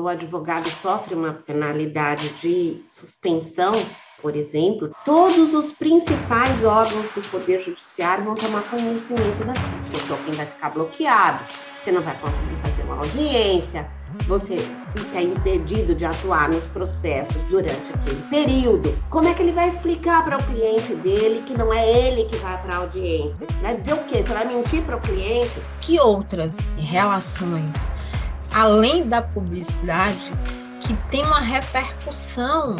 o advogado sofre uma penalidade de suspensão, por exemplo, todos os principais órgãos do Poder Judiciário vão tomar conhecimento daquilo. O token vai ficar bloqueado, você não vai conseguir fazer uma audiência, você fica impedido de atuar nos processos durante aquele período. Como é que ele vai explicar para o cliente dele que não é ele que vai para a audiência? Vai dizer o quê? Você vai mentir para o cliente? Que outras relações, além da publicidade, que tem uma repercussão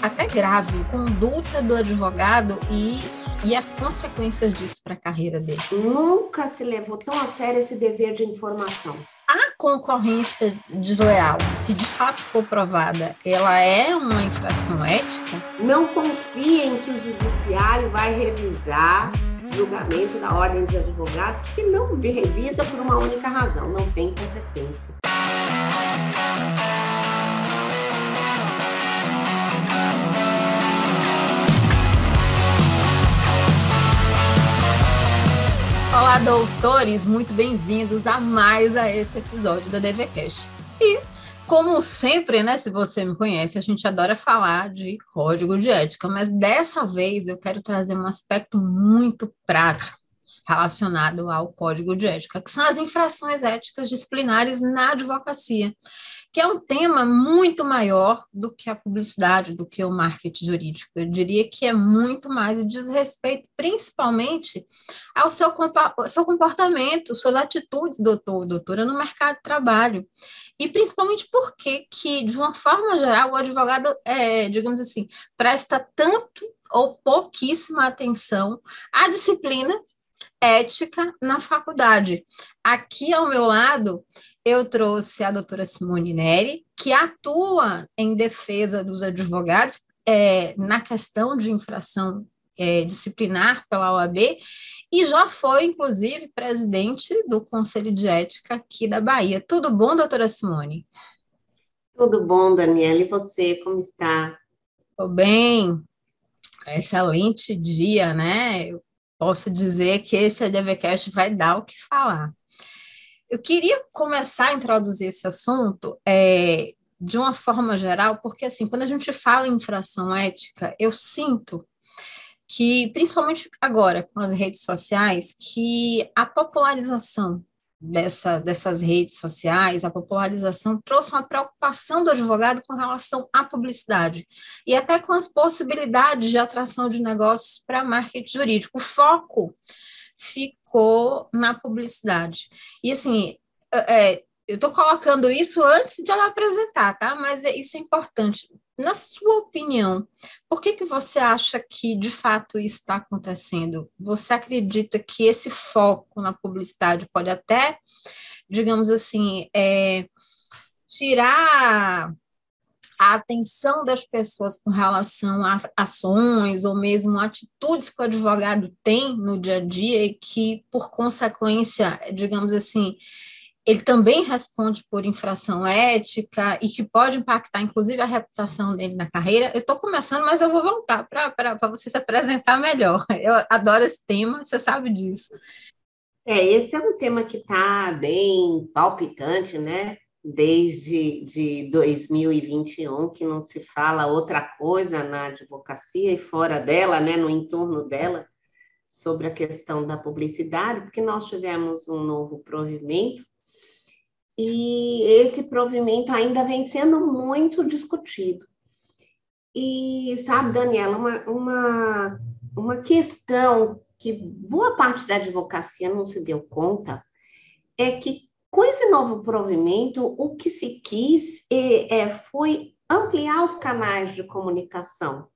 até grave, conduta do advogado e, e as consequências disso para a carreira dele? Nunca se levou tão a sério esse dever de informação a concorrência desleal, se de fato for provada, ela é uma infração ética? Não confiem que o judiciário vai revisar julgamento da ordem de advogados, que não revisa por uma única razão, não tem competência. Olá, doutores, muito bem-vindos a mais a esse episódio da DVCast. E, como sempre, né, se você me conhece, a gente adora falar de código de ética, mas dessa vez eu quero trazer um aspecto muito prático relacionado ao código de ética, que são as infrações éticas disciplinares na advocacia que é um tema muito maior do que a publicidade, do que o marketing jurídico. Eu diria que é muito mais e diz respeito principalmente ao seu, seu comportamento, suas atitudes, doutor, doutora, no mercado de trabalho. E principalmente porque que, de uma forma geral, o advogado, é, digamos assim, presta tanto ou pouquíssima atenção à disciplina ética na faculdade. Aqui ao meu lado, eu trouxe a doutora Simone Neri, que atua em defesa dos advogados é, na questão de infração é, disciplinar pela OAB e já foi, inclusive, presidente do Conselho de Ética aqui da Bahia. Tudo bom, doutora Simone? Tudo bom, Daniela. E você, como está? Estou bem. Excelente dia, né? Eu posso dizer que esse ADVCast vai dar o que falar. Eu queria começar a introduzir esse assunto é, de uma forma geral, porque, assim, quando a gente fala em infração ética, eu sinto que, principalmente agora com as redes sociais, que a popularização dessa, dessas redes sociais, a popularização trouxe uma preocupação do advogado com relação à publicidade e até com as possibilidades de atração de negócios para marketing jurídico. O foco ficou na publicidade. E assim, é, é eu estou colocando isso antes de ela apresentar, tá? Mas é, isso é importante. Na sua opinião, por que, que você acha que de fato isso está acontecendo? Você acredita que esse foco na publicidade pode até, digamos assim, é, tirar a atenção das pessoas com relação às ações ou mesmo atitudes que o advogado tem no dia a dia e que, por consequência, digamos assim, ele também responde por infração ética e que pode impactar, inclusive, a reputação dele na carreira. Eu estou começando, mas eu vou voltar para você se apresentar melhor. Eu adoro esse tema, você sabe disso. É, esse é um tema que está bem palpitante, né? desde de 2021 que não se fala outra coisa na advocacia e fora dela, né, no entorno dela, sobre a questão da publicidade, porque nós tivemos um novo provimento e esse provimento ainda vem sendo muito discutido. E sabe, Daniela, uma, uma, uma questão que boa parte da advocacia não se deu conta é que com esse novo provimento, o que se quis é, é, foi ampliar os canais de comunicação.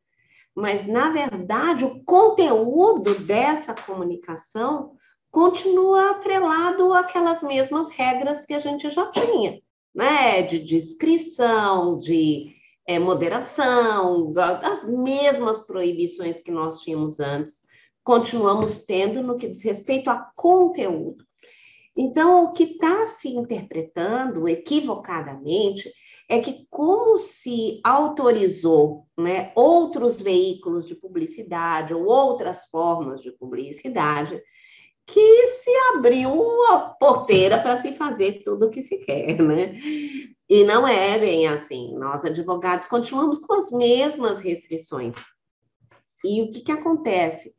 Mas, na verdade, o conteúdo dessa comunicação continua atrelado àquelas mesmas regras que a gente já tinha, né? De descrição, de é, moderação, as mesmas proibições que nós tínhamos antes, continuamos tendo no que diz respeito a conteúdo. Então, o que está se interpretando equivocadamente é que, como se autorizou né, outros veículos de publicidade ou outras formas de publicidade, que se abriu a porteira para se fazer tudo o que se quer, né? E não é bem assim. Nós, advogados, continuamos com as mesmas restrições. E o que, que acontece?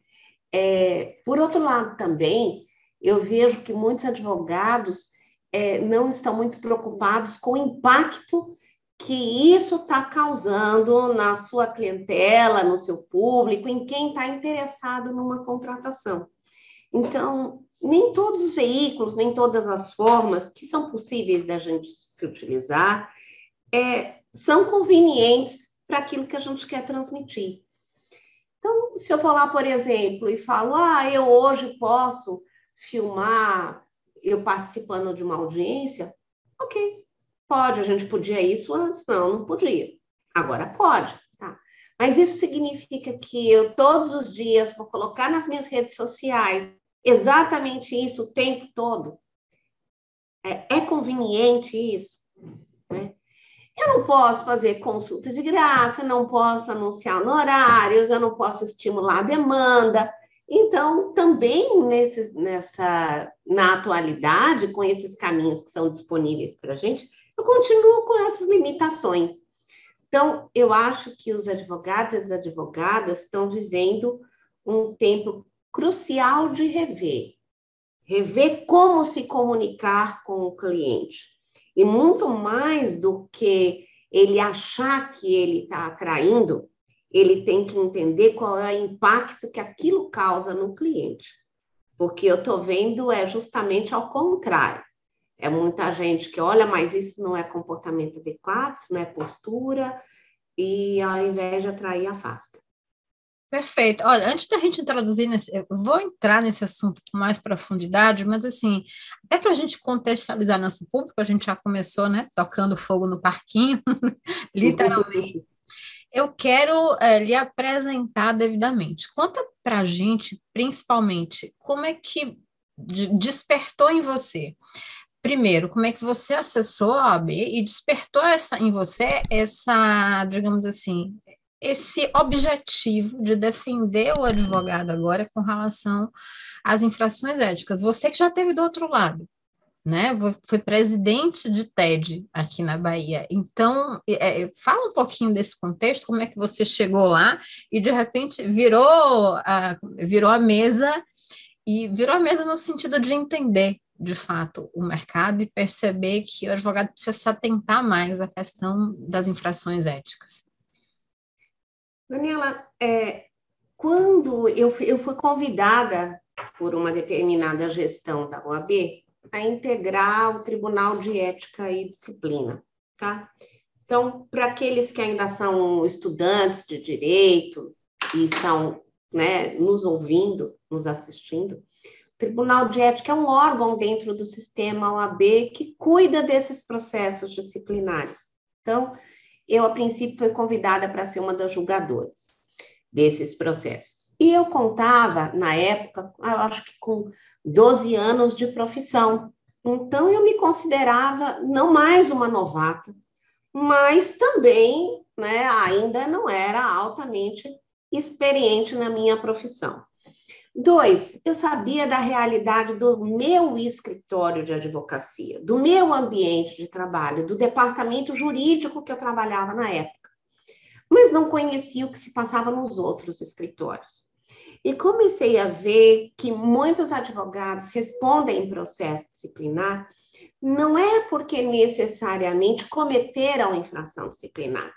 É, por outro lado, também, eu vejo que muitos advogados é, não estão muito preocupados com o impacto que isso está causando na sua clientela, no seu público, em quem está interessado numa contratação. Então, nem todos os veículos, nem todas as formas que são possíveis da gente se utilizar é, são convenientes para aquilo que a gente quer transmitir. Então, se eu vou lá, por exemplo, e falo, ah, eu hoje posso filmar eu participando de uma audiência, ok, pode, a gente podia isso antes, não, não podia. Agora pode, tá? Mas isso significa que eu todos os dias vou colocar nas minhas redes sociais exatamente isso o tempo todo? É, é conveniente isso? Né? Eu não posso fazer consulta de graça, não posso anunciar honorários, eu não posso estimular a demanda. Então, também nesses, nessa, na atualidade, com esses caminhos que são disponíveis para a gente, eu continuo com essas limitações. Então, eu acho que os advogados e as advogadas estão vivendo um tempo crucial de rever. Rever como se comunicar com o cliente. E muito mais do que ele achar que ele está atraindo, ele tem que entender qual é o impacto que aquilo causa no cliente. Porque eu estou vendo é justamente ao contrário. É muita gente que olha, mas isso não é comportamento adequado, isso não é postura, e ao invés de atrair, afasta. Perfeito. Olha, antes da gente introduzir nesse, eu vou entrar nesse assunto com mais profundidade, mas assim, até para a gente contextualizar nosso público, a gente já começou, né, tocando fogo no parquinho, literalmente. Eu quero é, lhe apresentar devidamente. Conta para a gente, principalmente, como é que despertou em você primeiro, como é que você acessou a OAB e despertou essa, em você essa, digamos assim, esse objetivo de defender o advogado agora com relação às infrações éticas. Você que já teve do outro lado, né? Foi presidente de TED aqui na Bahia. Então, é, é, fala um pouquinho desse contexto, como é que você chegou lá e de repente virou a, virou a mesa e virou a mesa no sentido de entender de fato o mercado e perceber que o advogado precisa se atentar mais à questão das infrações éticas. Daniela, é, quando eu, eu fui convidada por uma determinada gestão da OAB a integrar o Tribunal de Ética e Disciplina, tá? Então, para aqueles que ainda são estudantes de direito e estão né, nos ouvindo, nos assistindo, o Tribunal de Ética é um órgão dentro do sistema OAB que cuida desses processos disciplinares. Então, eu, a princípio, fui convidada para ser uma das julgadoras desses processos. E eu contava, na época, eu acho que com 12 anos de profissão. Então, eu me considerava não mais uma novata, mas também né, ainda não era altamente experiente na minha profissão. Dois, eu sabia da realidade do meu escritório de advocacia, do meu ambiente de trabalho, do departamento jurídico que eu trabalhava na época, mas não conhecia o que se passava nos outros escritórios. E comecei a ver que muitos advogados respondem em processo disciplinar não é porque necessariamente cometeram infração disciplinar,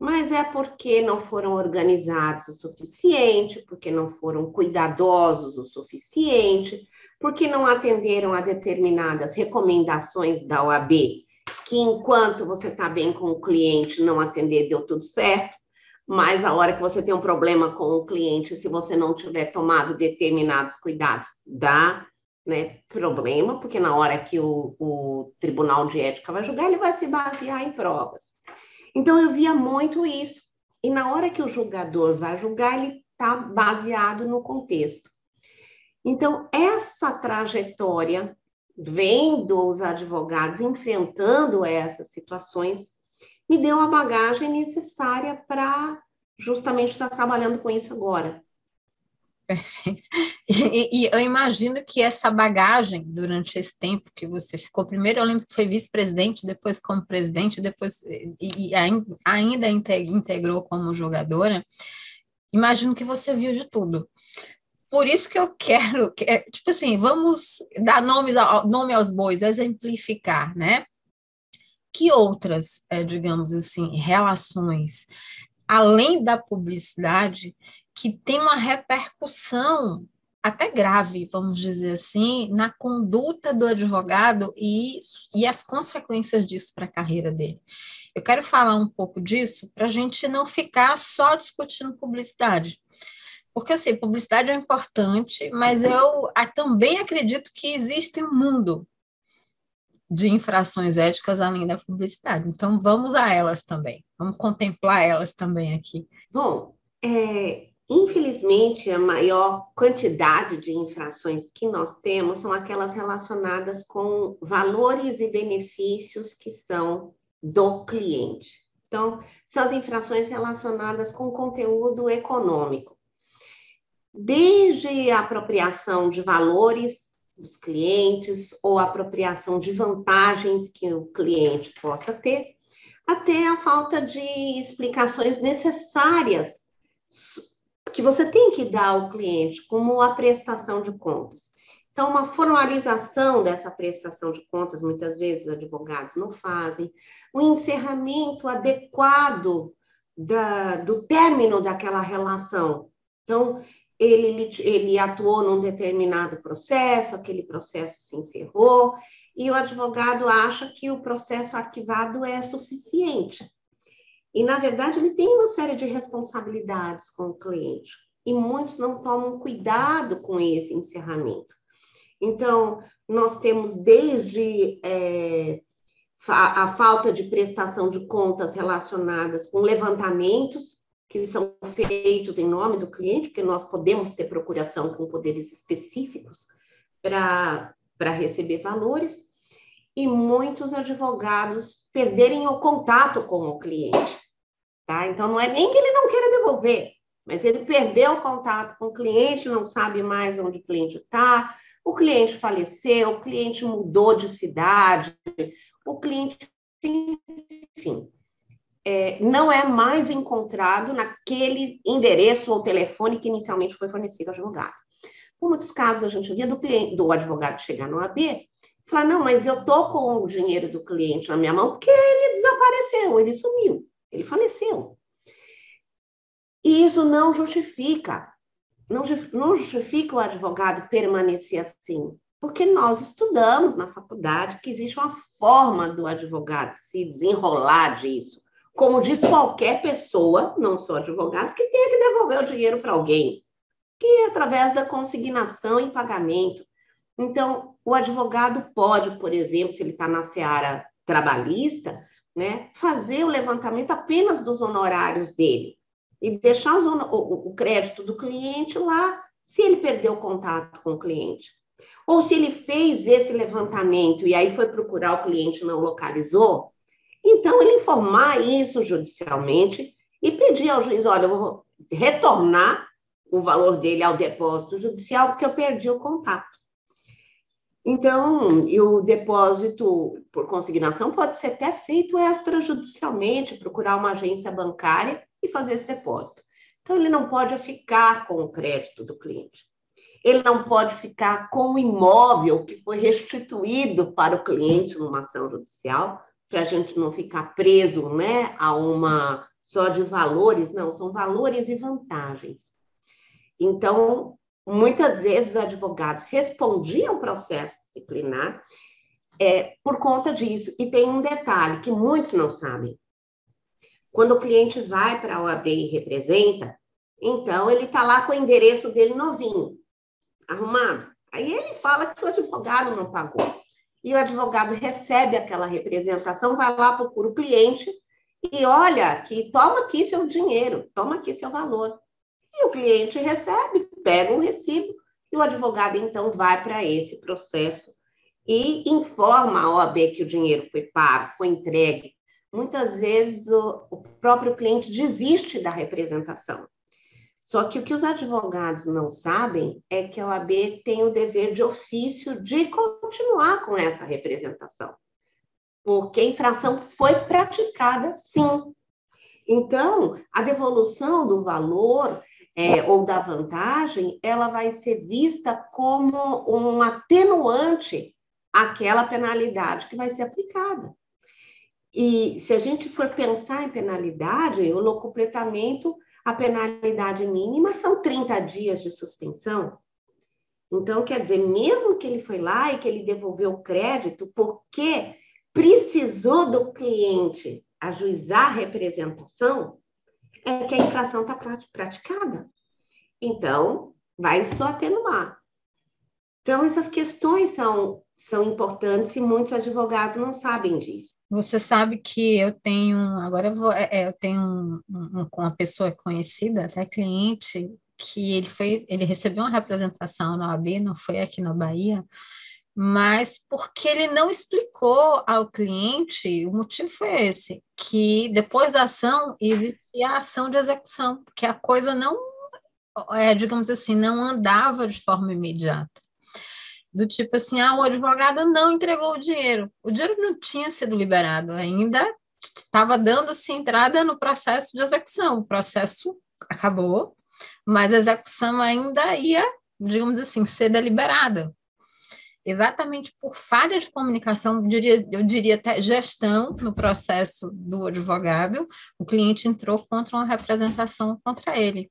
mas é porque não foram organizados o suficiente, porque não foram cuidadosos o suficiente, porque não atenderam a determinadas recomendações da OAB, que enquanto você está bem com o cliente, não atender deu tudo certo, mas a hora que você tem um problema com o cliente, se você não tiver tomado determinados cuidados, dá né, problema, porque na hora que o, o Tribunal de Ética vai julgar, ele vai se basear em provas. Então, eu via muito isso. E na hora que o julgador vai julgar, ele está baseado no contexto. Então, essa trajetória, vendo os advogados enfrentando essas situações, me deu a bagagem necessária para justamente estar trabalhando com isso agora. Perfeito. E, e, eu imagino que essa bagagem, durante esse tempo que você ficou, primeiro eu lembro que foi vice-presidente, depois como presidente, depois e, e ainda integrou como jogadora, imagino que você viu de tudo. Por isso que eu quero, que, é, tipo assim, vamos dar nomes, nome aos bois, exemplificar, né? Que outras, é, digamos assim, relações, além da publicidade, que tem uma repercussão até grave, vamos dizer assim, na conduta do advogado e, e as consequências disso para a carreira dele. Eu quero falar um pouco disso para a gente não ficar só discutindo publicidade. Porque, assim, publicidade é importante, mas eu também acredito que existe um mundo de infrações éticas além da publicidade. Então, vamos a elas também. Vamos contemplar elas também aqui. Bom, é, Infelizmente, a maior quantidade de infrações que nós temos são aquelas relacionadas com valores e benefícios que são do cliente. Então, são as infrações relacionadas com conteúdo econômico. Desde a apropriação de valores dos clientes ou apropriação de vantagens que o cliente possa ter, até a falta de explicações necessárias que você tem que dar ao cliente como a prestação de contas. Então, uma formalização dessa prestação de contas, muitas vezes advogados não fazem, o encerramento adequado da, do término daquela relação. Então, ele, ele atuou num determinado processo, aquele processo se encerrou, e o advogado acha que o processo arquivado é suficiente. E, na verdade, ele tem uma série de responsabilidades com o cliente. E muitos não tomam cuidado com esse encerramento. Então, nós temos desde é, a, a falta de prestação de contas relacionadas com levantamentos que são feitos em nome do cliente, porque nós podemos ter procuração com poderes específicos para receber valores, e muitos advogados perderem o contato com o cliente. Tá? Então, não é nem que ele não queira devolver, mas ele perdeu o contato com o cliente, não sabe mais onde o cliente está, o cliente faleceu, o cliente mudou de cidade, o cliente, enfim, é, não é mais encontrado naquele endereço ou telefone que inicialmente foi fornecido ao advogado. Em muitos casos, a gente via do, cliente, do advogado chegar no AB Falar, não, mas eu tô com o dinheiro do cliente na minha mão porque ele desapareceu, ele sumiu, ele faleceu. E isso não justifica, não, não justifica o advogado permanecer assim, porque nós estudamos na faculdade que existe uma forma do advogado se desenrolar disso, como de qualquer pessoa, não sou advogado, que tenha que devolver o dinheiro para alguém, que é através da consignação em pagamento. Então, o advogado pode, por exemplo, se ele está na seara trabalhista, né, fazer o levantamento apenas dos honorários dele e deixar os, o, o crédito do cliente lá, se ele perdeu contato com o cliente. Ou se ele fez esse levantamento e aí foi procurar o cliente e não localizou, então ele informar isso judicialmente e pedir ao juiz: olha, eu vou retornar o valor dele ao depósito judicial porque eu perdi o contato. Então, e o depósito por consignação pode ser até feito extrajudicialmente, procurar uma agência bancária e fazer esse depósito. Então, ele não pode ficar com o crédito do cliente. Ele não pode ficar com o imóvel que foi restituído para o cliente numa ação judicial, para a gente não ficar preso né, a uma só de valores, não, são valores e vantagens. Então, muitas vezes os advogados respondiam processo disciplinar é, por conta disso. E tem um detalhe que muitos não sabem. Quando o cliente vai para a OAB e representa, então ele está lá com o endereço dele novinho, arrumado. Aí ele fala que o advogado não pagou. E o advogado recebe aquela representação, vai lá, procura o cliente e olha que toma aqui seu dinheiro, toma aqui seu valor. E o cliente recebe, pega um recibo e o advogado então vai para esse processo e informa a OAB que o dinheiro foi pago, foi entregue. Muitas vezes o, o próprio cliente desiste da representação. Só que o que os advogados não sabem é que a OAB tem o dever de ofício de continuar com essa representação, porque a infração foi praticada sim. Então, a devolução do valor é, ou da vantagem, ela vai ser vista como um atenuante àquela penalidade que vai ser aplicada. E se a gente for pensar em penalidade, o locupletamento a penalidade mínima são 30 dias de suspensão. Então, quer dizer, mesmo que ele foi lá e que ele devolveu o crédito, porque precisou do cliente ajuizar a representação, é que a infração está praticada. Então, vai só atenuar. Então, essas questões são, são importantes e muitos advogados não sabem disso. Você sabe que eu tenho, agora eu, vou, é, é eu tenho um, um, uma pessoa conhecida, até cliente, que ele foi, ele recebeu uma representação na OAB, não foi aqui na Bahia, mas porque ele não explicou ao cliente, o motivo foi esse, que depois da ação existia a ação de execução, que a coisa não, é, digamos assim, não andava de forma imediata do tipo assim, ah, o advogado não entregou o dinheiro. O dinheiro não tinha sido liberado ainda, estava dando-se entrada no processo de execução. O processo acabou, mas a execução ainda ia, digamos assim, ser deliberada. Exatamente por falha de comunicação, eu diria, eu diria até gestão no processo do advogado, o cliente entrou contra uma representação contra ele.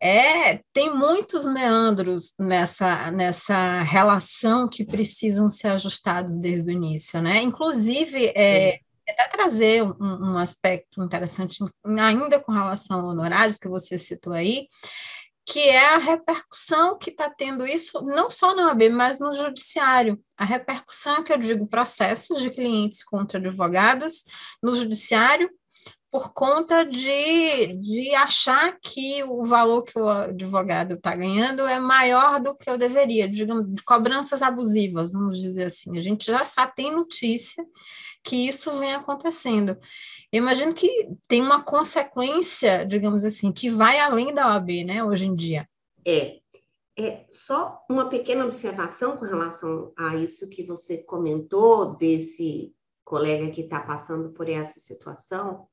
É, tem muitos meandros nessa, nessa relação que precisam ser ajustados desde o início, né? Inclusive, é, até trazer um, um, aspecto interessante, ainda com relação a honorários, que você citou aí, que é a repercussão que está tendo isso, não só na OAB, mas no judiciário. A repercussão que eu digo, processos de clientes contra advogados no judiciário por conta de, de achar que o valor que o advogado está ganhando é maior do que eu deveria, digamos, de cobranças abusivas, vamos dizer assim. A gente já sabe, tem notícia que isso vem acontecendo. Eu imagino que tem uma consequência, digamos assim, que vai além da OAB, né, hoje em dia. É, é só uma pequena observação com relação a isso que você comentou desse colega que está passando por essa situação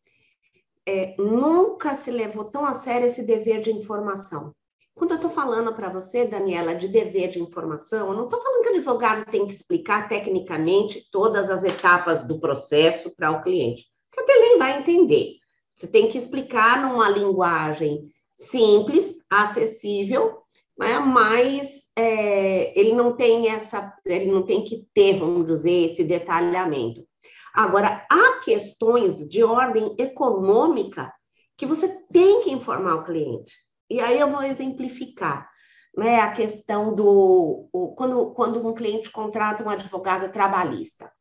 é, nunca se levou tão a sério esse dever de informação. Quando eu estou falando para você, Daniela, de dever de informação, eu não estou falando que o advogado tem que explicar tecnicamente todas as etapas do processo para o cliente, porque ele nem vai entender. Você tem que explicar numa linguagem simples, acessível, né? mas é, ele não tem essa, ele não tem que ter, vamos dizer, esse detalhamento. Agora, há questões de ordem econômica que você tem que informar o cliente. E aí eu vou exemplificar. Né, a questão do o, quando, quando um cliente contrata um advogado trabalhista.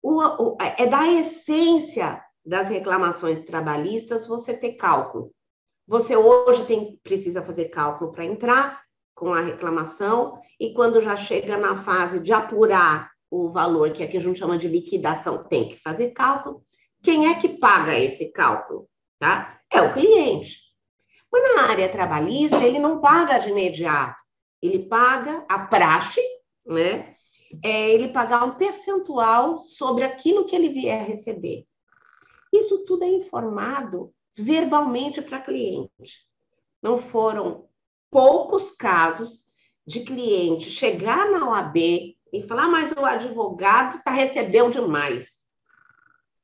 O, o, é da essência das reclamações trabalhistas você ter cálculo. Você hoje tem, precisa fazer cálculo para entrar com a reclamação, e quando já chega na fase de apurar o valor que aqui a gente chama de liquidação, tem que fazer cálculo. Quem é que paga esse cálculo? Tá? É o cliente. Mas na área trabalhista, ele não paga de imediato. Ele paga a praxe, né? É ele pagar um percentual sobre aquilo que ele vier receber. Isso tudo é informado verbalmente para cliente. Não foram poucos casos de cliente chegar na OAB e falar, ah, mas o advogado tá, recebeu demais.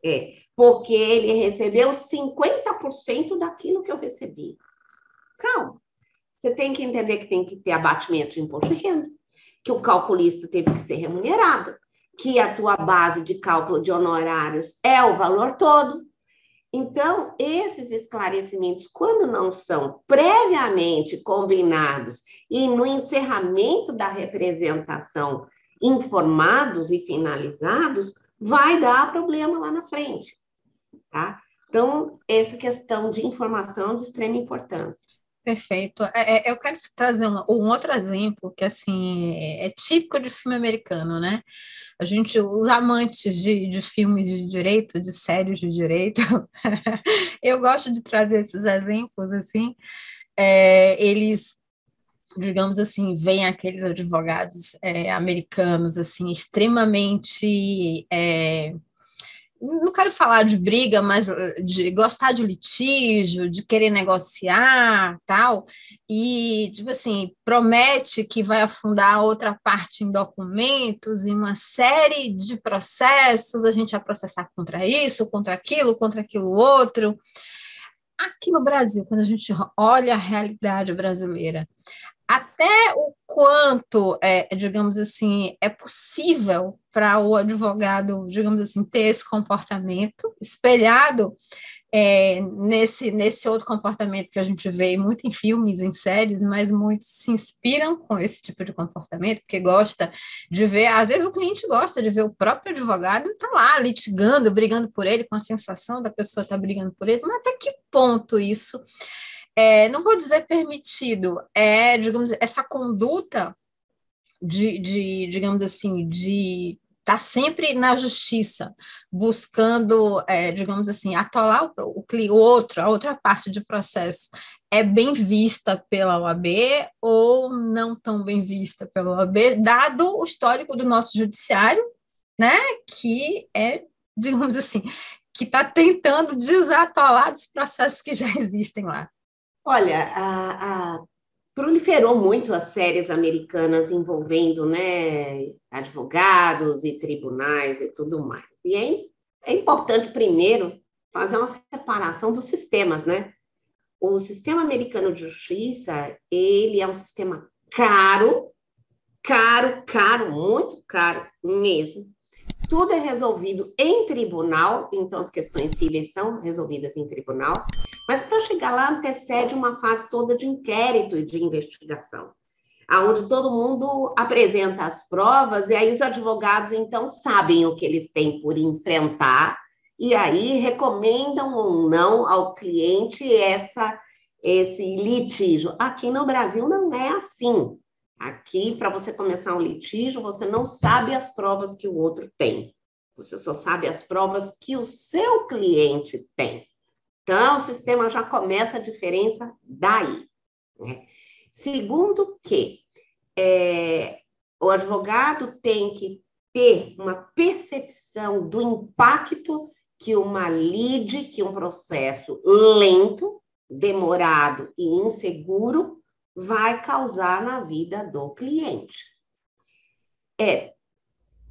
É, porque ele recebeu 50% daquilo que eu recebi. Calma. Você tem que entender que tem que ter abatimento de imposto de renda, que o calculista teve que ser remunerado, que a tua base de cálculo de honorários é o valor todo. Então, esses esclarecimentos, quando não são previamente combinados e no encerramento da representação informados e finalizados, vai dar problema lá na frente, tá? Então, essa questão de informação é de extrema importância. Perfeito. É, é, eu quero trazer um, um, outro exemplo que assim é, é, típico de filme americano, né? A gente, os amantes de, de filmes de direito, de séries de direito, eu gosto de trazer esses exemplos assim. É, eles digamos assim, vêm aqueles advogados é, americanos assim extremamente é, não quero falar de briga, mas eh, de gostar de litígio, de querer negociar, tal, e, tipo assim, promete que vai afundar outra parte em documentos, em uma série de processos, a gente vai processar contra isso, contra aquilo, contra aquilo outro. Aqui no Brasil, quando a gente olha a realidade brasileira, até o quanto, é, digamos assim, é possível para o advogado, digamos assim, ter esse comportamento espelhado é, nesse, nesse outro comportamento que a gente vê muito em filmes, em séries, mas muitos se inspiram com esse tipo de comportamento, porque gosta de ver, às vezes o cliente gosta de ver o próprio advogado tá lá litigando, brigando por ele, com a sensação da pessoa estar tá brigando por ele, mas até que ponto isso é, não vou dizer permitido, é, digamos, essa conduta de, de digamos assim, de estar tá sempre na justiça, buscando, é, digamos assim, atolar o, o, o outro, a outra parte do processo, é bem vista pela OAB ou não tão bem vista pela OAB, dado o histórico do nosso judiciário, né, que é, digamos assim, que está tentando desatolar dos processos que já existem lá. Olha, a, a, proliferou muito as séries americanas envolvendo né, advogados e tribunais e tudo mais. E é, é importante, primeiro, fazer uma separação dos sistemas, né? O sistema americano de justiça, ele é um sistema caro, caro, caro, muito caro mesmo. Tudo é resolvido em tribunal, então as questões cíveis são resolvidas em tribunal. Mas para chegar lá antecede uma fase toda de inquérito e de investigação, aonde todo mundo apresenta as provas e aí os advogados então sabem o que eles têm por enfrentar e aí recomendam ou não ao cliente essa esse litígio. Aqui no Brasil não é assim. Aqui, para você começar um litígio, você não sabe as provas que o outro tem. Você só sabe as provas que o seu cliente tem. Então, o sistema já começa a diferença daí. Né? Segundo que é, o advogado tem que ter uma percepção do impacto que uma lide, que um processo lento, demorado e inseguro vai causar na vida do cliente. É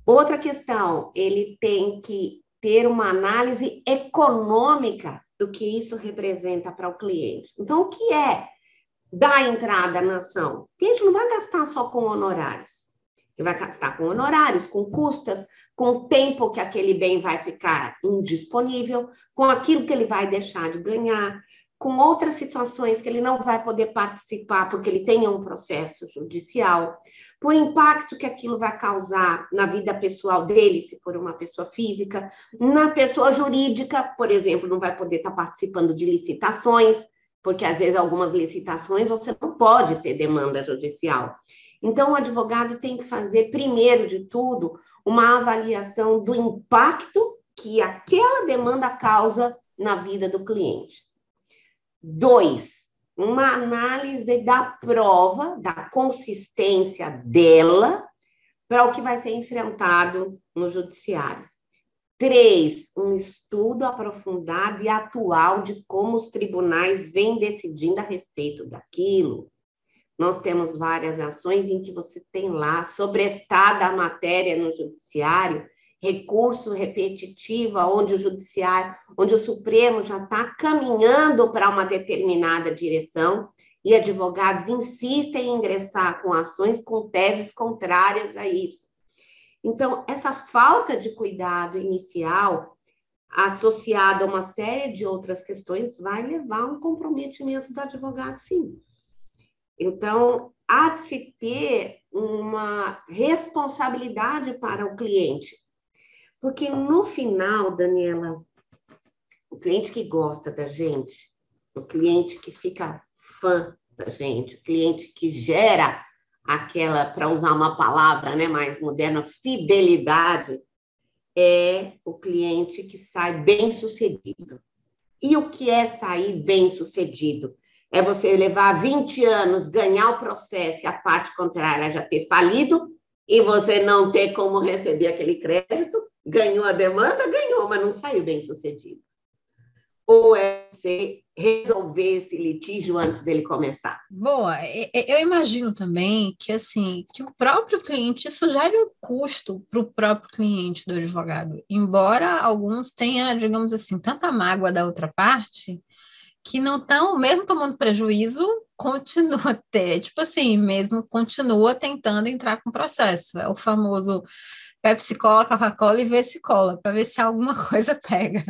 outra questão, ele tem que ter uma análise econômica do que isso representa para o cliente. Então, o que é dar entrada na ação? O cliente não vai gastar só com honorários. Ele vai gastar com honorários, com custas, com o tempo que aquele bem vai ficar indisponível, com aquilo que ele vai deixar de ganhar, com outras situações que ele não vai poder participar porque ele tem um processo judicial, por impacto que aquilo vai causar na vida pessoal dele, se for uma pessoa física, na pessoa jurídica, por exemplo, não vai poder estar participando de licitações, porque às vezes algumas licitações você não pode ter demanda judicial. Então, o advogado tem que fazer, primeiro de tudo, uma avaliação do impacto que aquela demanda causa na vida do cliente. Dois, uma análise da prova, da consistência dela, para o que vai ser enfrentado no judiciário. Três, um estudo aprofundado e atual de como os tribunais vêm decidindo a respeito daquilo. Nós temos várias ações em que você tem lá sobrestada a matéria no judiciário recurso repetitivo, onde o judiciário, onde o Supremo já está caminhando para uma determinada direção e advogados insistem em ingressar com ações com teses contrárias a isso. Então, essa falta de cuidado inicial, associada a uma série de outras questões, vai levar a um comprometimento do advogado, sim. Então, há de se ter uma responsabilidade para o cliente. Porque no final, Daniela, o cliente que gosta da gente, o cliente que fica fã gente, o cliente que gera aquela, para usar uma palavra né, mais moderna, fidelidade, é o cliente que sai bem sucedido. E o que é sair bem sucedido? É você levar 20 anos, ganhar o processo e a parte contrária já ter falido e você não ter como receber aquele crédito, ganhou a demanda, ganhou, mas não saiu bem sucedido. Ou é você resolver esse litígio antes dele começar? Boa, eu imagino também que assim que o próprio cliente isso gere um custo para o próprio cliente do advogado, embora alguns tenham, digamos assim, tanta mágoa da outra parte que não estão, mesmo tomando prejuízo, continua até, tipo assim, mesmo continua tentando entrar com o processo. É o famoso Pepsi Cola, Coca-Cola e vê se cola, para ver se alguma coisa pega.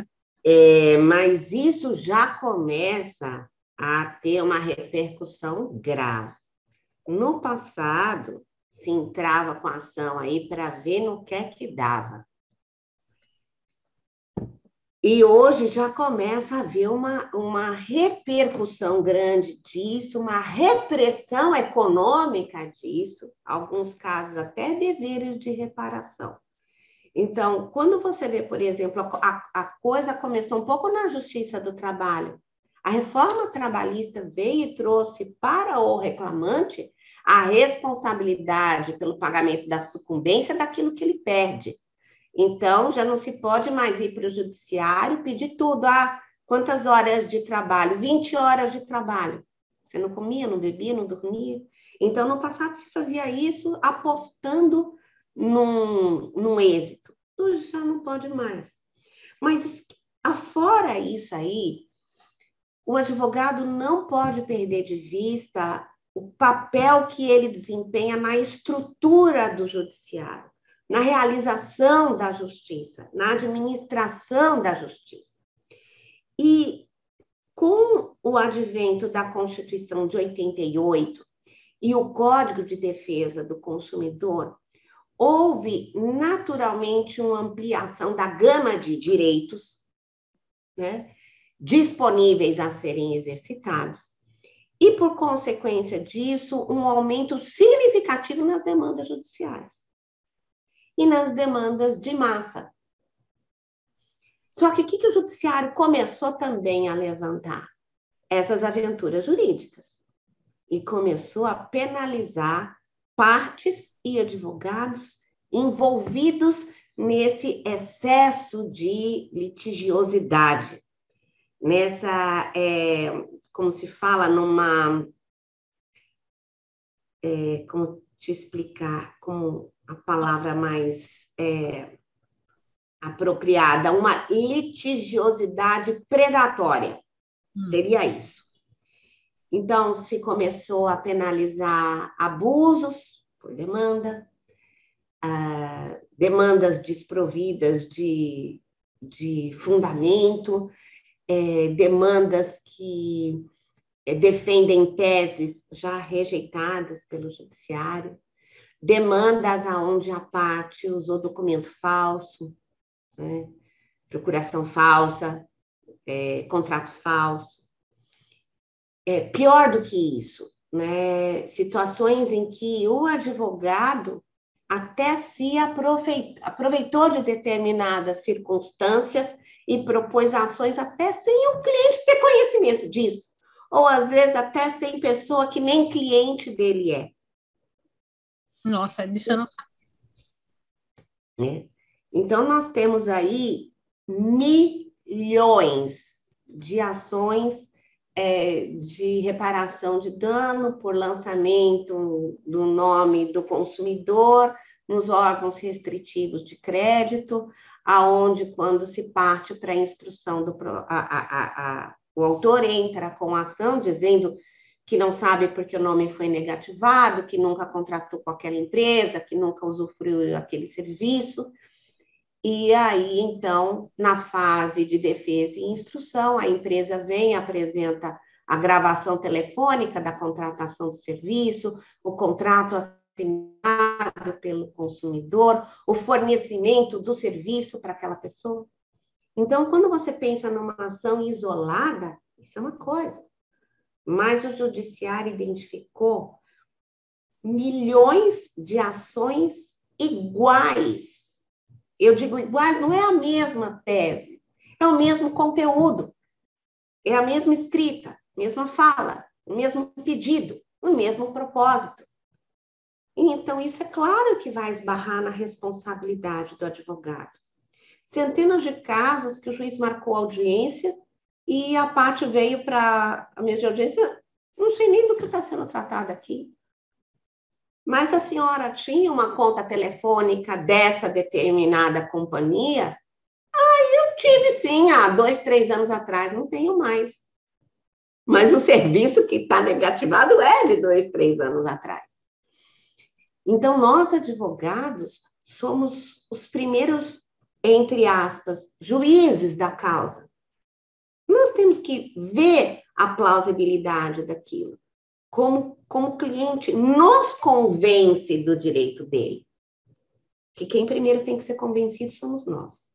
É, mas isso já começa a ter uma repercussão grave. No passado, se entrava com ação aí para ver no que é que dava. E hoje já começa a haver uma, uma repercussão grande disso, uma repressão econômica disso, alguns casos até deveres de reparação. Então, quando você vê, por exemplo, a, a coisa começou um pouco na justiça do trabalho. A reforma trabalhista veio e trouxe para o reclamante a responsabilidade pelo pagamento da sucumbência daquilo que ele perde. Então, já não se pode mais ir para o judiciário pedir tudo. Ah, quantas horas de trabalho? 20 horas de trabalho. Você não comia, não bebia, não dormia. Então, no passado se fazia isso apostando num, num êxito. Hoje já não pode mais. Mas, afora isso aí, o advogado não pode perder de vista o papel que ele desempenha na estrutura do judiciário na realização da justiça, na administração da justiça. E com o advento da Constituição de 88 e o Código de Defesa do Consumidor, houve naturalmente uma ampliação da gama de direitos né, disponíveis a serem exercitados, e por consequência disso, um aumento significativo nas demandas judiciais e nas demandas de massa. Só que o que, que o judiciário começou também a levantar? Essas aventuras jurídicas. E começou a penalizar partes e advogados envolvidos nesse excesso de litigiosidade, nessa, é, como se fala, numa. É, como te explicar? Como a palavra mais é, apropriada, uma litigiosidade predatória. Hum. Seria isso. Então, se começou a penalizar abusos por demanda, uh, demandas desprovidas de, de fundamento, é, demandas que é, defendem teses já rejeitadas pelo judiciário demandas aonde a parte usou documento falso, né? procuração falsa, é, contrato falso. É, pior do que isso, né? situações em que o advogado até se aproveitou de determinadas circunstâncias e propôs ações até sem o cliente ter conhecimento disso, ou às vezes até sem pessoa que nem cliente dele é. Nossa, deixa eu não né? Então, nós temos aí milhões de ações é, de reparação de dano por lançamento do nome do consumidor nos órgãos restritivos de crédito, aonde quando se parte para a instrução do a, a, a, o autor entra com a ação dizendo que não sabe porque o nome foi negativado, que nunca contratou com aquela empresa, que nunca usufruiu aquele serviço. E aí, então, na fase de defesa e instrução, a empresa vem, apresenta a gravação telefônica da contratação do serviço, o contrato assinado pelo consumidor, o fornecimento do serviço para aquela pessoa. Então, quando você pensa numa ação isolada, isso é uma coisa. Mas o judiciário identificou milhões de ações iguais. Eu digo iguais, não é a mesma tese, é o mesmo conteúdo, é a mesma escrita, mesma fala, o mesmo pedido, o mesmo propósito. Então, isso é claro que vai esbarrar na responsabilidade do advogado. Centenas de casos que o juiz marcou audiência e a parte veio para a mesa de audiência, não sei nem do que está sendo tratado aqui. Mas a senhora tinha uma conta telefônica dessa determinada companhia? Ah, eu tive sim, há dois, três anos atrás, não tenho mais. Mas o serviço que está negativado é de dois, três anos atrás. Então, nós, advogados, somos os primeiros, entre aspas, juízes da causa. Nós temos que ver a plausibilidade daquilo. Como, como cliente nos convence do direito dele. Que quem primeiro tem que ser convencido somos nós.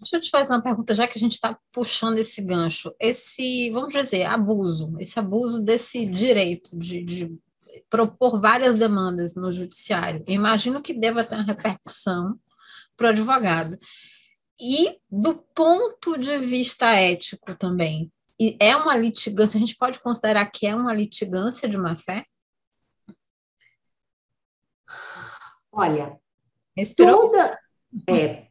Deixa eu te fazer uma pergunta, já que a gente está puxando esse gancho. Esse, vamos dizer, abuso, esse abuso desse direito de, de propor várias demandas no judiciário. Imagino que deva ter uma repercussão para o advogado. E do ponto de vista ético também, é uma litigância, a gente pode considerar que é uma litigância de má fé? Olha, Respirou? toda. É,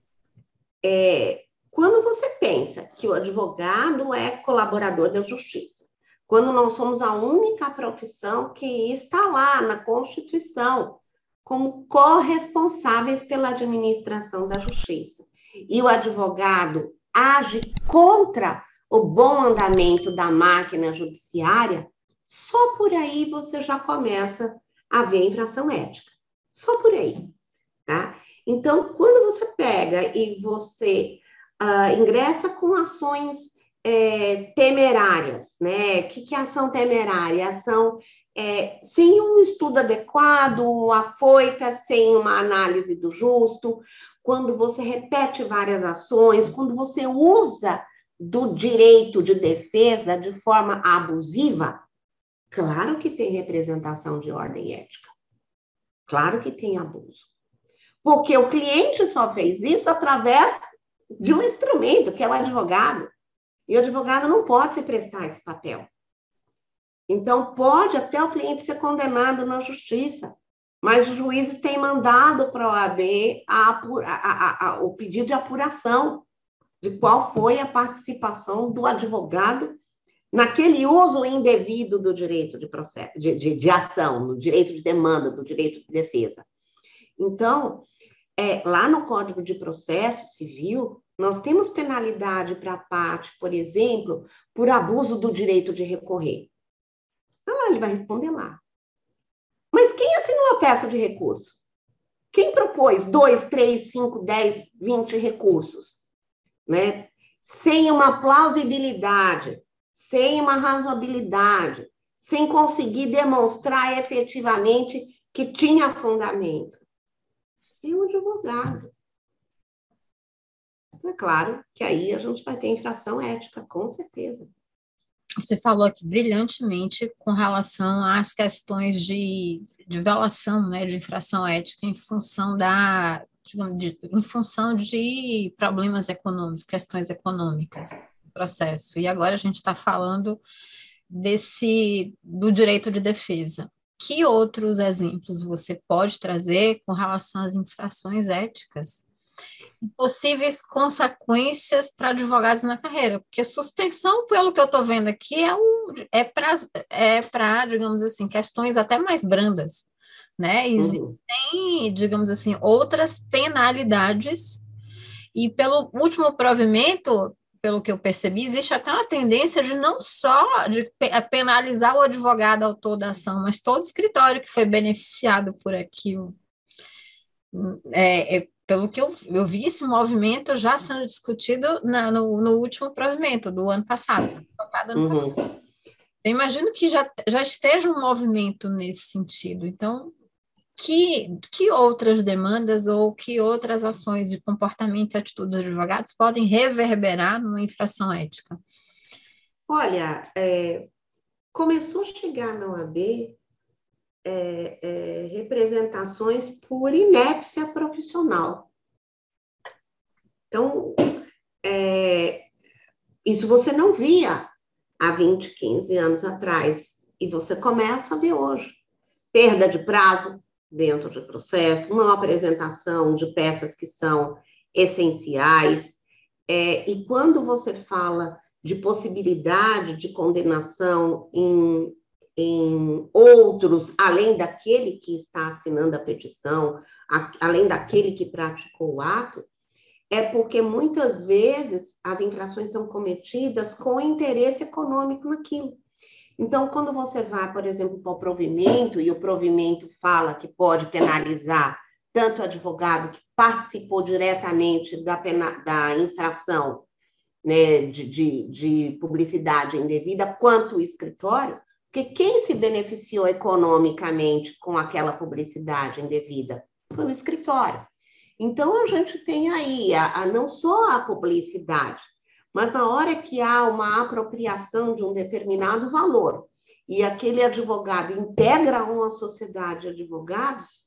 é, quando você pensa que o advogado é colaborador da justiça, quando nós somos a única profissão que está lá na Constituição como corresponsáveis pela administração da justiça. E o advogado age contra o bom andamento da máquina judiciária, só por aí você já começa a ver infração ética. Só por aí, tá? Então, quando você pega e você uh, ingressa com ações é, temerárias, né? O que, que é ação temerária? Ação é, sem um estudo adequado, afoita, sem uma análise do justo, quando você repete várias ações, quando você usa do direito de defesa de forma abusiva, claro que tem representação de ordem ética. Claro que tem abuso. Porque o cliente só fez isso através de um instrumento, que é o advogado. E o advogado não pode se prestar esse papel. Então, pode até o cliente ser condenado na justiça, mas os juízes têm mandado para a OAB o pedido de apuração de qual foi a participação do advogado naquele uso indevido do direito de, processo, de, de, de ação, no direito de demanda, do direito de defesa. Então, é, lá no Código de Processo Civil, nós temos penalidade para a parte, por exemplo, por abuso do direito de recorrer. Então, ele vai responder lá. Mas quem peça de recurso? Quem propôs dois, três, cinco, dez, vinte recursos? Né? Sem uma plausibilidade, sem uma razoabilidade, sem conseguir demonstrar efetivamente que tinha fundamento. É um advogado. É claro que aí a gente vai ter infração ética, com certeza. Você falou aqui brilhantemente com relação às questões de, de violação, né, de infração ética em função da, de, em função de problemas econômicos, questões econômicas do processo. E agora a gente está falando desse do direito de defesa. Que outros exemplos você pode trazer com relação às infrações éticas possíveis consequências para advogados na carreira, porque suspensão, pelo que eu estou vendo aqui, é, um, é para, é pra, digamos assim, questões até mais brandas, né? Existem, uhum. digamos assim, outras penalidades, e pelo último provimento, pelo que eu percebi, existe até uma tendência de não só de penalizar o advogado autor da ação, mas todo escritório que foi beneficiado por aquilo. É, é, pelo que eu, eu vi esse movimento já sendo discutido na, no, no último provimento do ano passado. Uhum. Eu imagino que já, já esteja um movimento nesse sentido. Então, que, que outras demandas ou que outras ações de comportamento e atitude dos advogados podem reverberar numa infração ética? Olha, é, começou a chegar na OAB é, é, representações por inépcia profissional. Então, é, isso você não via há 20, 15 anos atrás, e você começa a ver hoje. Perda de prazo dentro do processo, não apresentação de peças que são essenciais. É, e quando você fala de possibilidade de condenação em, em outros, além daquele que está assinando a petição, a, além daquele que praticou o ato, é porque muitas vezes as infrações são cometidas com interesse econômico naquilo. Então, quando você vai, por exemplo, para o provimento, e o provimento fala que pode penalizar tanto o advogado que participou diretamente da, pena, da infração né, de, de, de publicidade indevida, quanto o escritório, porque quem se beneficiou economicamente com aquela publicidade indevida foi o escritório. Então, a gente tem aí a, a, não só a publicidade, mas na hora que há uma apropriação de um determinado valor e aquele advogado integra uma sociedade de advogados,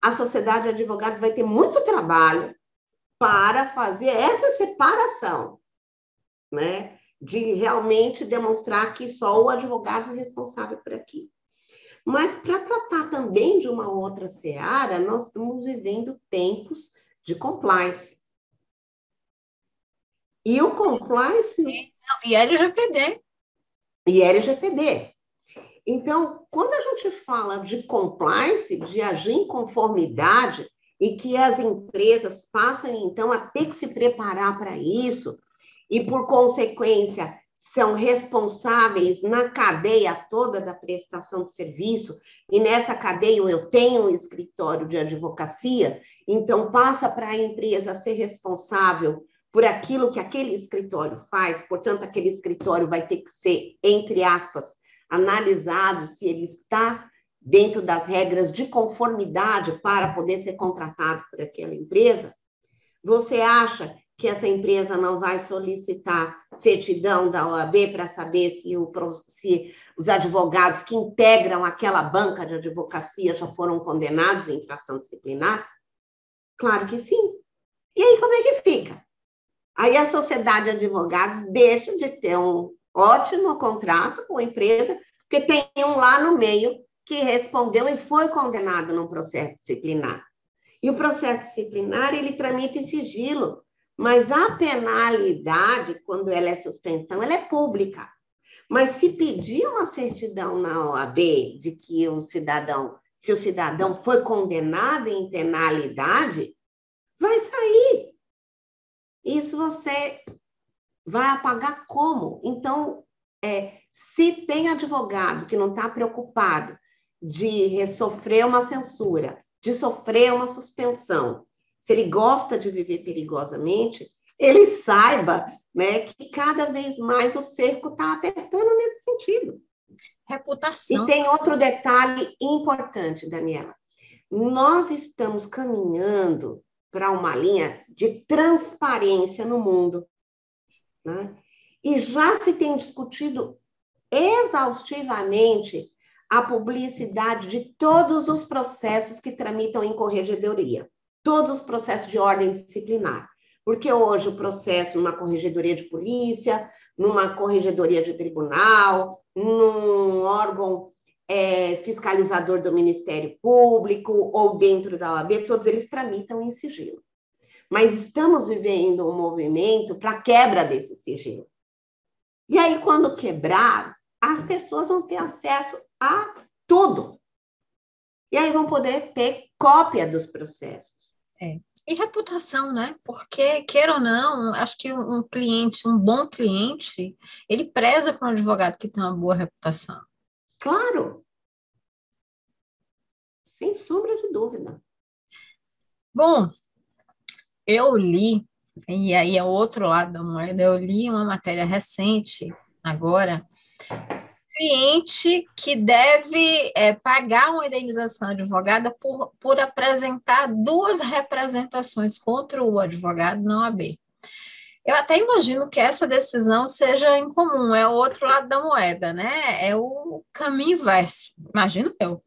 a sociedade de advogados vai ter muito trabalho para fazer essa separação, né? De realmente demonstrar que só o advogado é responsável por aquilo. Mas para tratar também de uma outra seara, nós estamos vivendo tempos de compliance. E o compliance. E LGPD. E LGPD. Então, quando a gente fala de compliance, de agir em conformidade, e que as empresas passam, então, a ter que se preparar para isso, e, por consequência, são responsáveis na cadeia toda da prestação de serviço, e nessa cadeia eu tenho um escritório de advocacia, então passa para a empresa ser responsável por aquilo que aquele escritório faz, portanto, aquele escritório vai ter que ser, entre aspas, analisado se ele está dentro das regras de conformidade para poder ser contratado por aquela empresa. Você acha que essa empresa não vai solicitar certidão da OAB para saber se, o, se os advogados que integram aquela banca de advocacia já foram condenados em infração disciplinar? Claro que sim. E aí, como é que fica? Aí a sociedade de advogados deixa de ter um ótimo contrato com a empresa, porque tem um lá no meio que respondeu e foi condenado no processo disciplinar. E o processo disciplinar, ele tramita em sigilo. Mas a penalidade, quando ela é suspensão, ela é pública. Mas se pedir uma certidão na OAB de que o cidadão, se o cidadão foi condenado em penalidade, vai sair. Isso você vai apagar como? Então, é, se tem advogado que não está preocupado de sofrer uma censura, de sofrer uma suspensão, se ele gosta de viver perigosamente, ele saiba né, que cada vez mais o cerco está apertando nesse sentido. Reputação. E tem outro detalhe importante, Daniela. Nós estamos caminhando para uma linha de transparência no mundo. Né? E já se tem discutido exaustivamente a publicidade de todos os processos que tramitam em corregedoria todos os processos de ordem disciplinar. Porque hoje o processo numa corregedoria de polícia, numa corregedoria de tribunal, num órgão é, fiscalizador do Ministério Público ou dentro da OAB, todos eles tramitam em sigilo. Mas estamos vivendo um movimento para quebra desse sigilo. E aí, quando quebrar, as pessoas vão ter acesso a tudo. E aí vão poder ter cópia dos processos. É. E reputação, né? Porque, queira ou não, acho que um cliente, um bom cliente, ele preza para um advogado que tem uma boa reputação. Claro. Sem sombra de dúvida. Bom, eu li, e aí é o outro lado da moeda, eu li uma matéria recente, agora, cliente que deve é, pagar uma indenização advogada por, por apresentar duas representações contra o advogado não OAB. Eu até imagino que essa decisão seja incomum, é o outro lado da moeda, né? É o caminho inverso, imagino eu.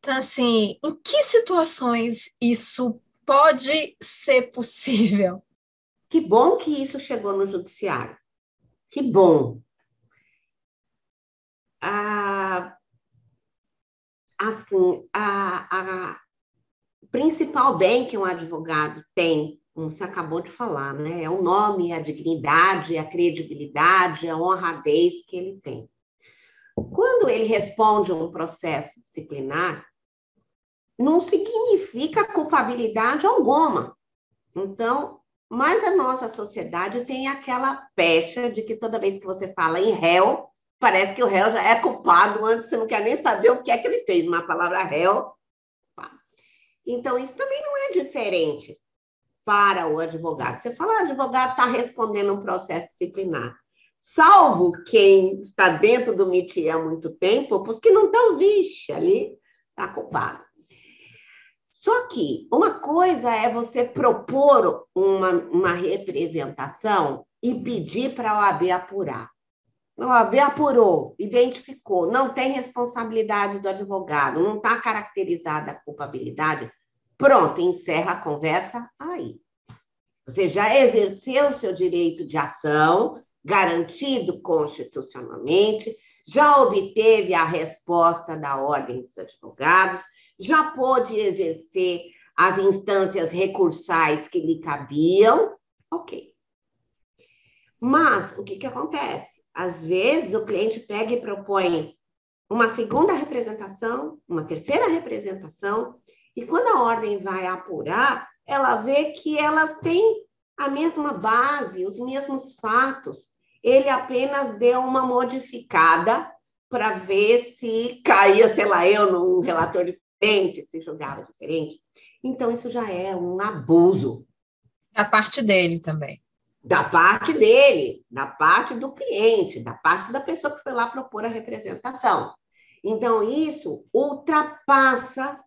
Então, assim, em que situações isso pode ser possível? Que bom que isso chegou no judiciário. Que bom. Ah, assim, a, a principal bem que um advogado tem, como você acabou de falar, né? É o nome, a dignidade, a credibilidade, a honradez que ele tem. Quando ele responde a um processo disciplinar, não significa culpabilidade alguma. Então, mas a nossa sociedade tem aquela pecha de que toda vez que você fala em réu, parece que o réu já é culpado antes, você não quer nem saber o que é que ele fez. Uma palavra réu. Então, isso também não é diferente para o advogado. Você fala, o advogado está respondendo um processo disciplinar. Salvo quem está dentro do MIT há muito tempo, os que não estão, vixe, ali está culpado. Só que uma coisa é você propor uma, uma representação e pedir para a OAB apurar. OAB apurou, identificou, não tem responsabilidade do advogado, não está caracterizada a culpabilidade. Pronto, encerra a conversa aí. Você já exerceu seu direito de ação, garantido constitucionalmente, já obteve a resposta da Ordem dos Advogados, já pôde exercer as instâncias recursais que lhe cabiam, ok. Mas o que, que acontece? Às vezes o cliente pega e propõe uma segunda representação, uma terceira representação, e quando a ordem vai apurar, ela vê que elas têm a mesma base, os mesmos fatos. Ele apenas deu uma modificada para ver se caía, sei lá, eu num relator diferente, se julgava diferente. Então, isso já é um abuso. Da parte dele também. Da parte dele, da parte do cliente, da parte da pessoa que foi lá propor a representação. Então, isso ultrapassa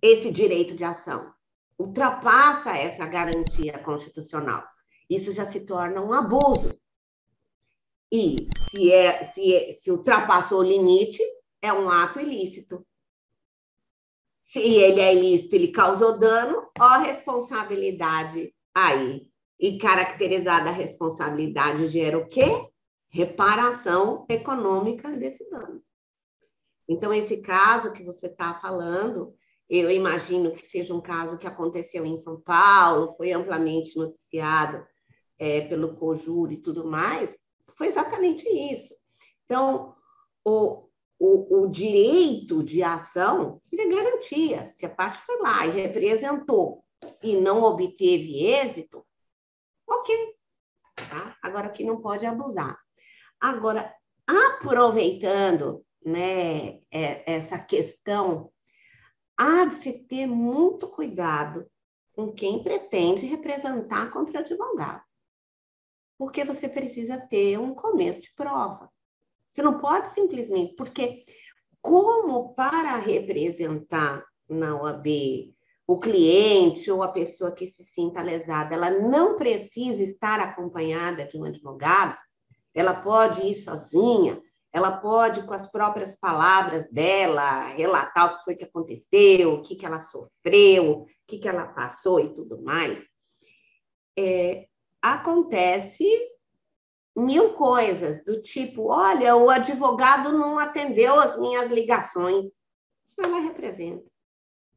esse direito de ação, ultrapassa essa garantia constitucional. Isso já se torna um abuso. E se, é, se, é, se ultrapassou o limite, é um ato ilícito. Se ele é ilícito, ele causou dano, ó a responsabilidade aí. E caracterizada a responsabilidade gera o quê? Reparação econômica desse dano. Então, esse caso que você está falando, eu imagino que seja um caso que aconteceu em São Paulo, foi amplamente noticiado é, pelo COJUR e tudo mais, foi exatamente isso. Então, o, o, o direito de ação, ele é garantia. Se a parte foi lá e representou e não obteve êxito, ok. Tá? Agora, que não pode abusar. Agora, aproveitando né, é, essa questão, há de se ter muito cuidado com quem pretende representar contra advogado. Porque você precisa ter um começo de prova. Você não pode simplesmente, porque como para representar na OAB o cliente ou a pessoa que se sinta lesada, ela não precisa estar acompanhada de um advogado, ela pode ir sozinha, ela pode, com as próprias palavras dela, relatar o que foi que aconteceu, o que, que ela sofreu, o que, que ela passou e tudo mais. É, acontece mil coisas, do tipo, olha, o advogado não atendeu as minhas ligações. Ela representa.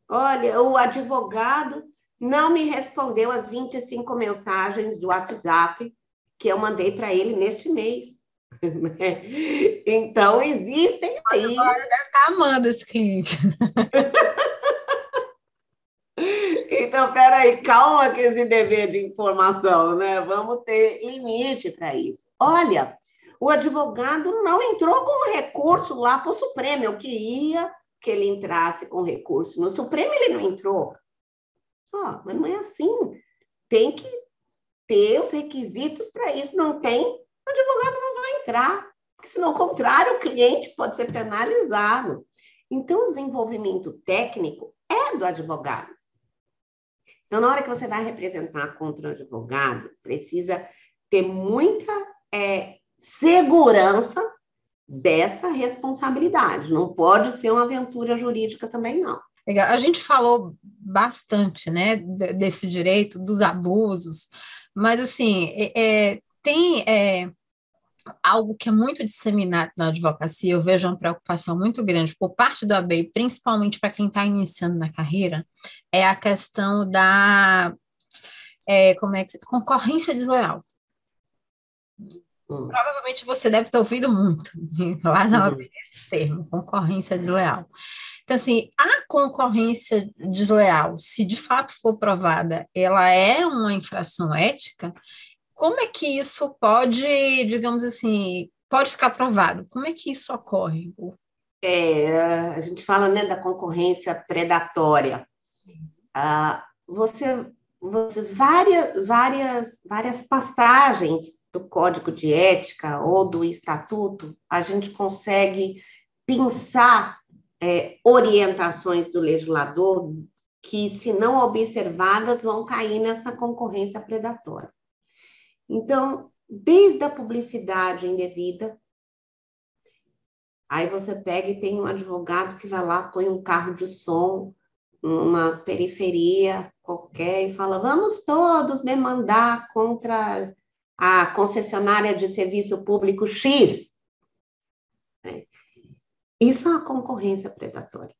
Olha, o advogado não me respondeu as 25 mensagens do WhatsApp que eu mandei para ele neste mês. então, existem aí. Agora deve estar amando esse cliente. Então, peraí, calma com esse dever de informação, né? Vamos ter limite para isso. Olha, o advogado não entrou com recurso lá para o Supremo. Eu queria que ele entrasse com recurso. No Supremo ele não entrou. Oh, mas não é assim. Tem que ter os requisitos para isso. Não tem, o advogado não vai entrar. Porque, se não contrário, o cliente pode ser penalizado. Então, o desenvolvimento técnico é do advogado. Então, na hora que você vai representar contra o advogado, precisa ter muita é, segurança dessa responsabilidade. Não pode ser uma aventura jurídica também, não. Legal. A gente falou bastante, né, desse direito, dos abusos, mas assim, é, é, tem é, algo que é muito disseminado na advocacia, eu vejo uma preocupação muito grande por parte do AB, principalmente para quem está iniciando na carreira, é a questão da é, como é que concorrência desleal. Hum. Provavelmente você deve ter ouvido muito lá na OAB uhum. esse termo, concorrência desleal. Então, assim, a concorrência desleal, se de fato for provada, ela é uma infração ética, como é que isso pode, digamos assim, pode ficar provado? Como é que isso ocorre? É, a gente fala né, da concorrência predatória. Ah, você, você várias, várias, várias passagens do Código de Ética ou do Estatuto, a gente consegue pensar é, orientações do legislador que, se não observadas, vão cair nessa concorrência predatória. Então, desde a publicidade indevida, aí você pega e tem um advogado que vai lá, põe um carro de som numa periferia qualquer e fala: vamos todos demandar contra a concessionária de serviço público X. É. Isso é uma concorrência predatória.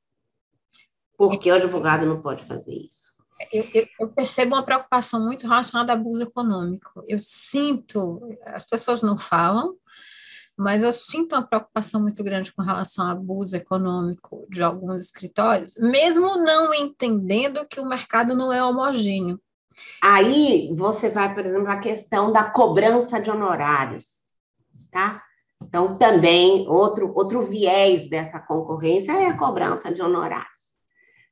Porque o advogado não pode fazer isso. Eu, eu, eu, percebo uma preocupação muito relacionada ao abuso econômico. Eu sinto, as pessoas não falam, mas eu sinto uma preocupação muito grande com relação ao abuso econômico de alguns escritórios, mesmo não entendendo que o mercado não é homogêneo. Aí você vai, por exemplo, à questão da cobrança de honorários, tá? Então, também, outro, outro viés dessa concorrência é a cobrança de honorários.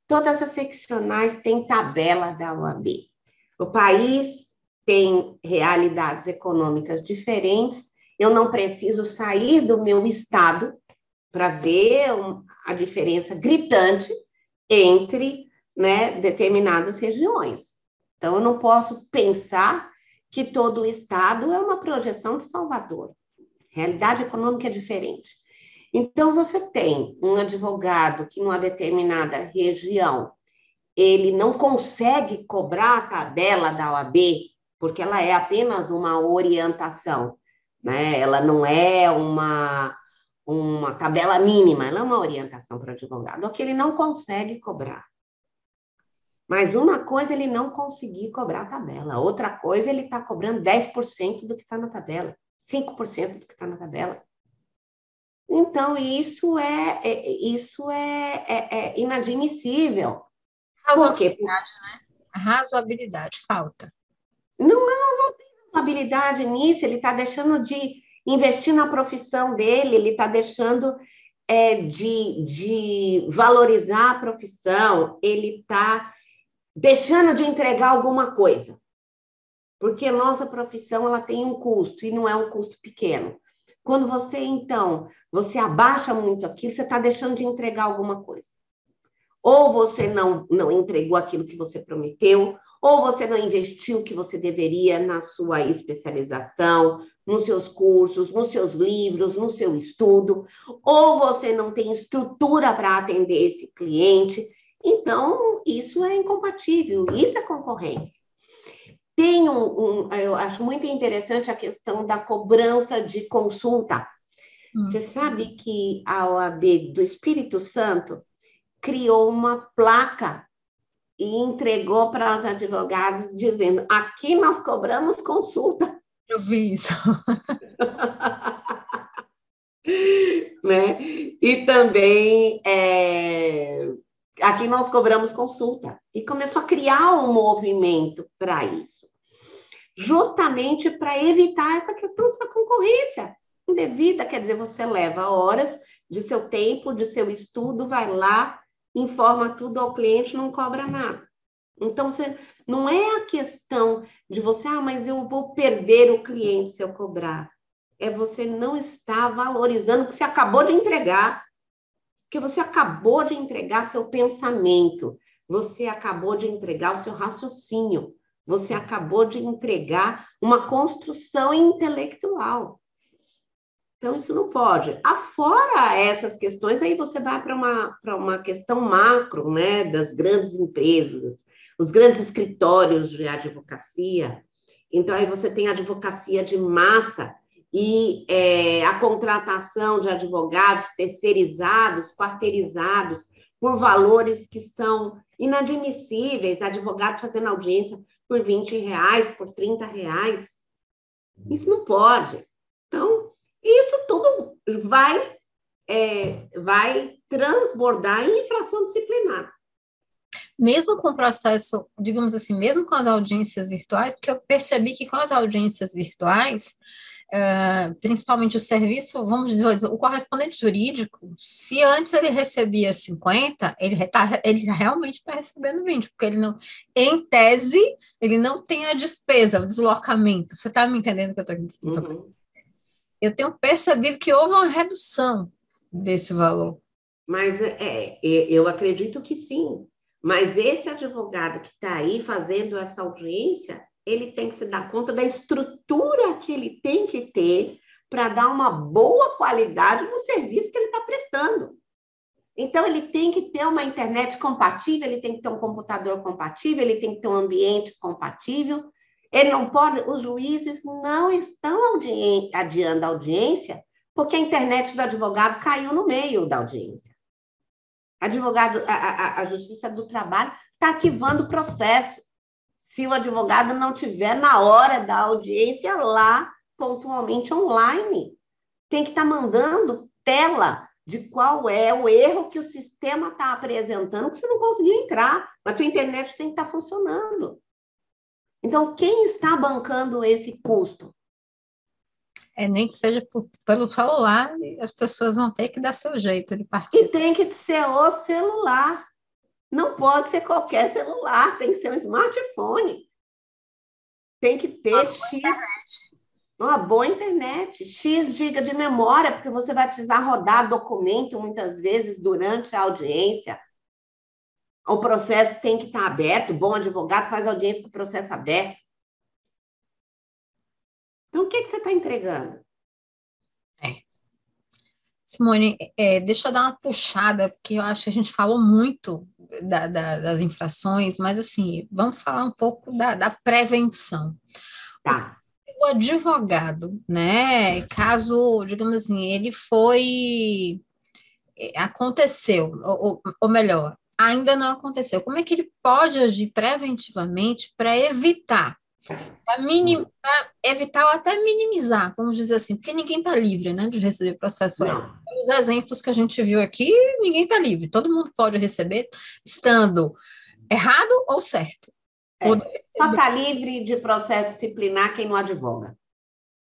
Todas as seccionais têm tabela da OAB. O país tem realidades econômicas diferentes. Eu não preciso sair do meu estado para ver a diferença gritante entre né, determinadas regiões. Então, eu não posso pensar que todo o estado é uma projeção de Salvador. Realidade econômica é diferente. Então, você tem um advogado que, numa determinada região, ele não consegue cobrar a tabela da OAB, porque ela é apenas uma orientação, né? ela não é uma, uma tabela mínima, ela é uma orientação para o advogado, ou que ele não consegue cobrar. Mas uma coisa ele não conseguir cobrar a tabela, outra coisa ele está cobrando 10% do que está na tabela, 5% do que está na tabela. Então, isso é, é isso é, é, é inadmissível. Razoabilidade, né? A razoabilidade falta. Não, não, não tem razoabilidade nisso, ele está deixando de investir na profissão dele, ele está deixando é, de, de valorizar a profissão, ele está deixando de entregar alguma coisa. Porque nossa profissão ela tem um custo e não é um custo pequeno. Quando você então, você abaixa muito aquilo, você está deixando de entregar alguma coisa. Ou você não não entregou aquilo que você prometeu, ou você não investiu o que você deveria na sua especialização, nos seus cursos, nos seus livros, no seu estudo, ou você não tem estrutura para atender esse cliente. Então, isso é incompatível, isso é concorrência. Tem um, um, eu acho muito interessante a questão da cobrança de consulta. Hum. Você sabe que a OAB do Espírito Santo criou uma placa e entregou para os advogados dizendo: aqui nós cobramos consulta. Eu vi isso. né? E também é, aqui nós cobramos consulta. E começou a criar um movimento para isso, justamente para evitar essa questão dessa concorrência indevida. Quer dizer, você leva horas de seu tempo, de seu estudo, vai lá, informa tudo ao cliente, não cobra nada. Então, você, não é a questão de você, ah, mas eu vou perder o cliente se eu cobrar. É você não estar valorizando o que você acabou de entregar porque você acabou de entregar seu pensamento, você acabou de entregar o seu raciocínio, Você acabou de entregar uma construção intelectual. Então, isso não pode. Afora essas questões, aí você vai para uma, uma questão macro, né, das grandes empresas, os grandes escritórios de advocacia. Então, aí você tem advocacia de massa e é, a contratação de advogados terceirizados, quarteirizados, por valores que são inadmissíveis, advogado fazendo audiência por 20 reais, por 30 reais. Isso não pode. Então, isso tudo vai, é, vai transbordar em infração disciplinar. Mesmo com o processo, digamos assim, mesmo com as audiências virtuais, porque eu percebi que com as audiências virtuais, uh, principalmente o serviço, vamos dizer, o correspondente jurídico, se antes ele recebia 50, ele, tá, ele realmente está recebendo 20, porque ele não, em tese, ele não tem a despesa, o deslocamento. Você está me entendendo o que eu estou dizendo? Uhum. Eu tenho percebido que houve uma redução desse valor. Mas é, é eu acredito que sim. Mas esse advogado que está aí fazendo essa audiência, ele tem que se dar conta da estrutura que ele tem que ter para dar uma boa qualidade no serviço que ele está prestando. Então, ele tem que ter uma internet compatível, ele tem que ter um computador compatível, ele tem que ter um ambiente compatível. Ele não pode, os juízes não estão adiando a audiência porque a internet do advogado caiu no meio da audiência. Advogado, a, a, a Justiça do Trabalho está arquivando o processo se o advogado não tiver na hora da audiência lá, pontualmente online. Tem que estar tá mandando tela de qual é o erro que o sistema está apresentando, que você não conseguiu entrar, mas a tua internet tem que estar tá funcionando. Então, quem está bancando esse custo? É, nem que seja por, pelo celular, as pessoas vão ter que dar seu jeito de participar. E tem que ser o celular. Não pode ser qualquer celular, tem que ser um smartphone. Tem que ter uma X. Internet. Uma boa internet, X giga de memória, porque você vai precisar rodar documento muitas vezes durante a audiência. O processo tem que estar aberto, bom advogado faz audiência com o processo aberto. Então, o que, que você está entregando? Simone, é, deixa eu dar uma puxada, porque eu acho que a gente falou muito da, da, das infrações, mas assim, vamos falar um pouco da, da prevenção. Tá. O advogado, né, caso, digamos assim, ele foi, é, aconteceu, ou, ou melhor, ainda não aconteceu, como é que ele pode agir preventivamente para evitar para minim, evitar ou até minimizar, vamos dizer assim, porque ninguém está livre né, de receber processo. Os exemplos que a gente viu aqui, ninguém está livre, todo mundo pode receber, estando errado ou certo. É. Só está livre de processo disciplinar quem não advoga.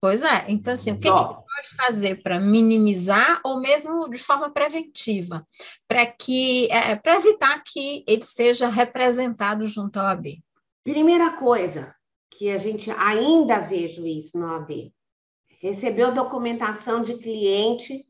Pois é, então assim, o que, que pode fazer para minimizar ou mesmo de forma preventiva, para que é, para evitar que ele seja representado junto ao AB? Primeira coisa, que a gente ainda vejo isso no AB. Recebeu documentação de cliente,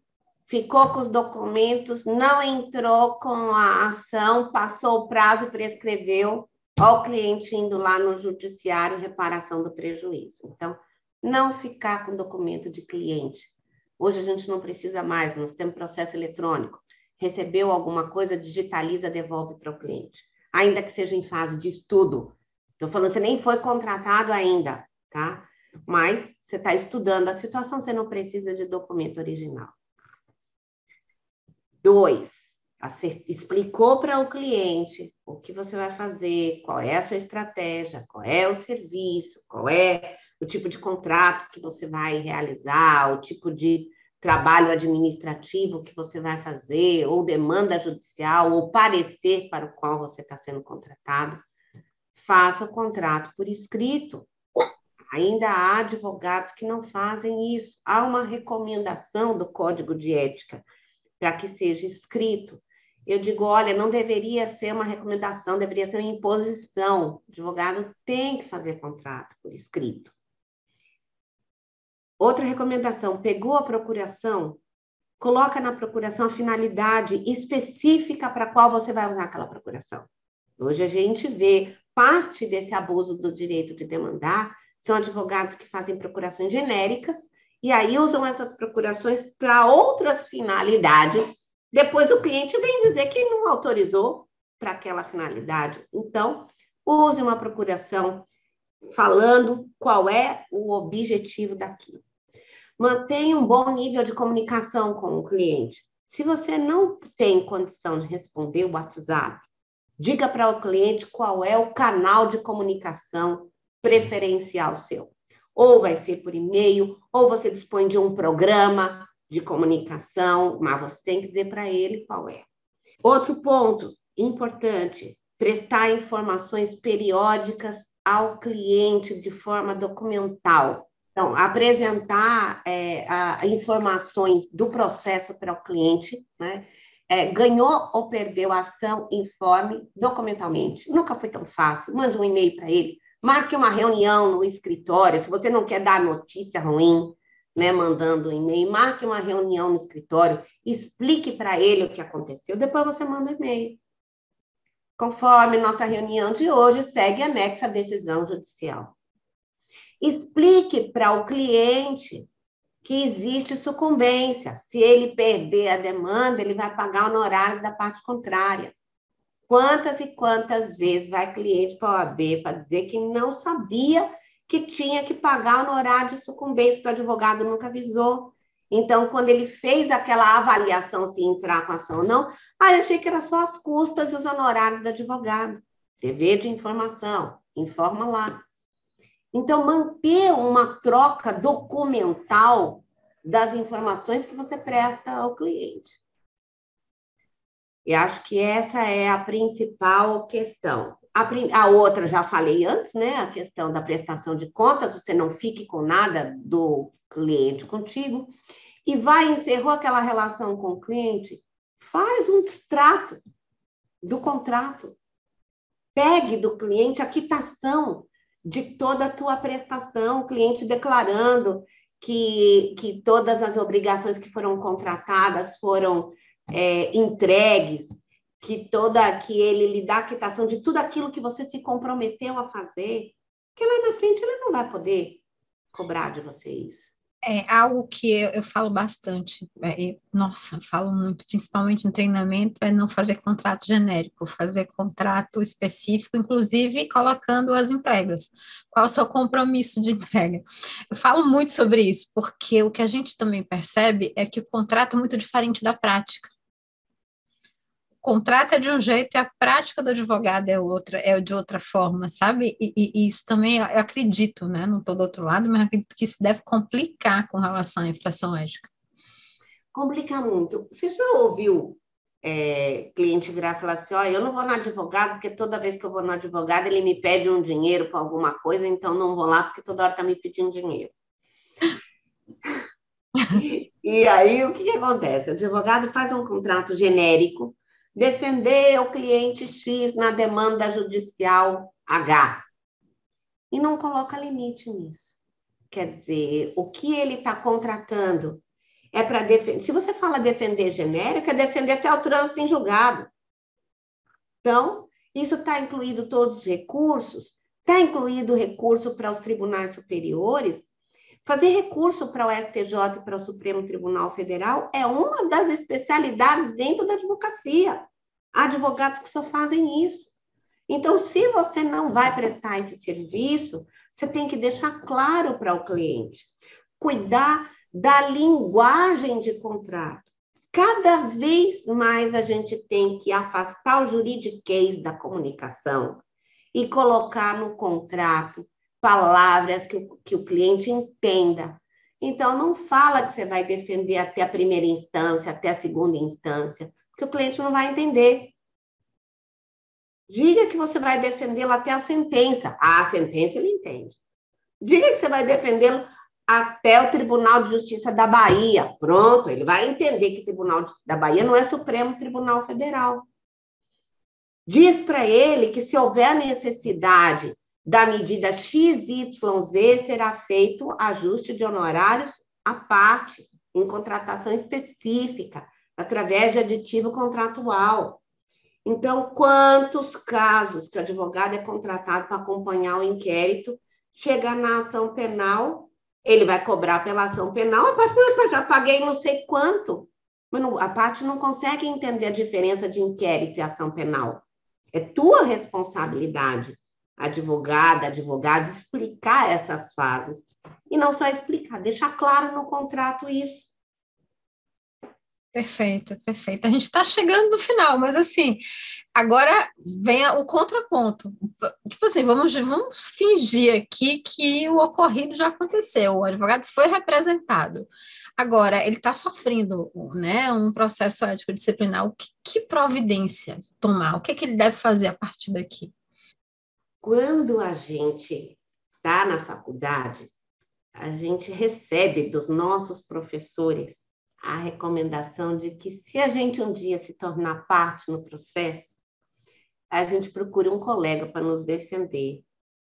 ficou com os documentos, não entrou com a ação, passou o prazo, prescreveu, ó o cliente indo lá no judiciário, reparação do prejuízo. Então, não ficar com documento de cliente. Hoje a gente não precisa mais, nós temos processo eletrônico. Recebeu alguma coisa, digitaliza, devolve para o cliente. Ainda que seja em fase de estudo, Estou falando, você nem foi contratado ainda, tá? Mas você está estudando a situação, você não precisa de documento original. Dois, explicou para o cliente o que você vai fazer, qual é a sua estratégia, qual é o serviço, qual é o tipo de contrato que você vai realizar, o tipo de trabalho administrativo que você vai fazer, ou demanda judicial, ou parecer para o qual você está sendo contratado faça o contrato por escrito. Ainda há advogados que não fazem isso. Há uma recomendação do Código de Ética para que seja escrito. Eu digo, olha, não deveria ser uma recomendação, deveria ser uma imposição. O advogado tem que fazer contrato por escrito. Outra recomendação: pegou a procuração, coloca na procuração a finalidade específica para qual você vai usar aquela procuração. Hoje a gente vê parte desse abuso do direito de demandar são advogados que fazem procurações genéricas e aí usam essas procurações para outras finalidades. Depois o cliente vem dizer que não autorizou para aquela finalidade. Então, use uma procuração falando qual é o objetivo daquilo. Mantenha um bom nível de comunicação com o cliente. Se você não tem condição de responder o WhatsApp, diga para o cliente qual é o canal de comunicação preferencial seu. Ou vai ser por e-mail, ou você dispõe de um programa de comunicação, mas você tem que dizer para ele qual é. Outro ponto importante: prestar informações periódicas ao cliente de forma documental. Então, apresentar é, a, informações do processo para o cliente, né? É, ganhou ou perdeu a ação, informe documentalmente. Nunca foi tão fácil. Mande um e-mail para ele, marque uma reunião no escritório. Se você não quer dar notícia ruim, né, mandando um e-mail, marque uma reunião no escritório, explique para ele o que aconteceu. Depois você manda um e-mail. Conforme nossa reunião de hoje, segue anexa a decisão judicial. Explique para o cliente que existe sucumbência. Se ele perder a demanda, ele vai pagar honorários da parte contrária. Quantas e quantas vezes vai cliente para a OAB para dizer que não sabia que tinha que pagar honorário de sucumbência, que o advogado nunca avisou. Então, quando ele fez aquela avaliação se entrar com ação ou não, ah, eu achei que era só as custas e os honorários do advogado. Dever de informação, informa lá. Então, manter uma troca documental das informações que você presta ao cliente. E acho que essa é a principal questão. A, a, outra já falei antes, né? A questão da prestação de contas, você não fique com nada do cliente contigo e vai, encerrou aquela relação com o cliente, faz um distrato do contrato. Pegue do cliente a quitação de toda a tua prestação, o cliente declarando que, que todas as obrigações que foram contratadas foram é, entregues, que toda que ele lhe dá a quitação de tudo aquilo que você se comprometeu a fazer, que lá na frente ele não vai poder cobrar de você isso. É algo que eu, eu falo bastante, é, nossa, falo muito, principalmente em treinamento, é não fazer contrato genérico, fazer contrato específico, inclusive colocando as entregas. Qual o seu compromisso de entrega? Eu falo muito sobre isso, porque o que a gente também percebe é que o contrato é muito diferente da prática contrato é de um jeito e a prática do advogado é outra, é de outra forma, sabe? E, e, e isso também eu acredito, né? Não estou do outro lado, mas acredito que isso deve complicar com relação à infração ética. Complica muito. Você já ouviu é, cliente virar e falar assim: ó, eu não vou no advogado, porque toda vez que eu vou no advogado, ele me pede um dinheiro para alguma coisa, então não vou lá, porque toda hora está me pedindo dinheiro. e aí, o que, que acontece? O advogado faz um contrato genérico defender o cliente X na demanda judicial H. E não coloca limite nisso. Quer dizer, o que ele está contratando é para defender. Se você fala defender genérico, é defender até o trânsito em julgado. Então, isso está incluído todos os recursos, está incluído o recurso para os tribunais superiores. Fazer recurso para o STJ e para o Supremo Tribunal Federal é uma das especialidades dentro da advocacia. Há advogados que só fazem isso. Então, se você não vai prestar esse serviço, você tem que deixar claro para o cliente. Cuidar da linguagem de contrato. Cada vez mais a gente tem que afastar o juridiquês da comunicação e colocar no contrato palavras que, que o cliente entenda. Então, não fala que você vai defender até a primeira instância, até a segunda instância que o cliente não vai entender. Diga que você vai defendê-lo até a sentença. Ah, a sentença ele entende. Diga que você vai defendê-lo até o Tribunal de Justiça da Bahia. Pronto, ele vai entender que o Tribunal da Bahia não é Supremo Tribunal Federal. Diz para ele que se houver necessidade da medida XYZ, será feito ajuste de honorários à parte, em contratação específica através de aditivo contratual. Então, quantos casos que o advogado é contratado para acompanhar o inquérito, chega na ação penal, ele vai cobrar pela ação penal, a parte, mas já paguei não sei quanto. Mas a parte não consegue entender a diferença de inquérito e ação penal. É tua responsabilidade, advogada, advogado, explicar essas fases. E não só explicar, deixar claro no contrato isso. Perfeito, perfeito. A gente está chegando no final, mas assim, agora vem o contraponto. Tipo assim, vamos, vamos fingir aqui que o ocorrido já aconteceu, o advogado foi representado. Agora, ele está sofrendo né, um processo ético disciplinar. O que, que providência tomar? O que, que ele deve fazer a partir daqui? Quando a gente está na faculdade, a gente recebe dos nossos professores a recomendação de que, se a gente um dia se tornar parte no processo, a gente procure um colega para nos defender,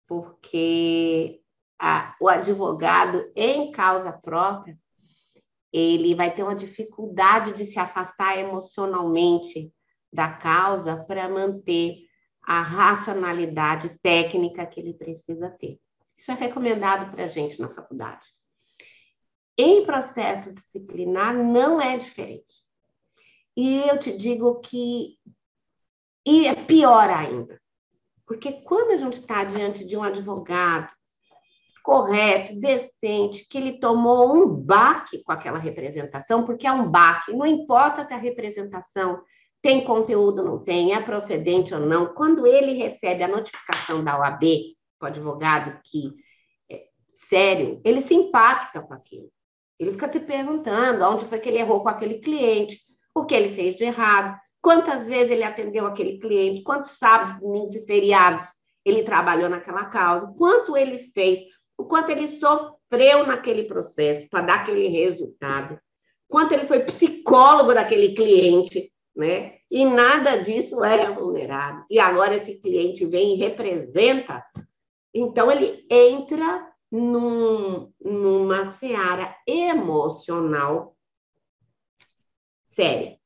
porque a, o advogado, em causa própria, ele vai ter uma dificuldade de se afastar emocionalmente da causa para manter a racionalidade técnica que ele precisa ter. Isso é recomendado para a gente na faculdade. Em processo disciplinar não é diferente. E eu te digo que e é pior ainda, porque quando a gente está diante de um advogado correto, decente, que ele tomou um baque com aquela representação, porque é um baque, não importa se a representação tem conteúdo ou não tem, é procedente ou não, quando ele recebe a notificação da OAB, o advogado que é sério, ele se impacta com aquilo. Ele fica se perguntando onde foi que ele errou com aquele cliente, o que ele fez de errado, quantas vezes ele atendeu aquele cliente, quantos sábados, domingos e feriados ele trabalhou naquela causa, quanto ele fez, o quanto ele sofreu naquele processo para dar aquele resultado, quanto ele foi psicólogo daquele cliente, né? E nada disso é remunerado. E agora esse cliente vem e representa, então ele entra num, numa seara emocional séria.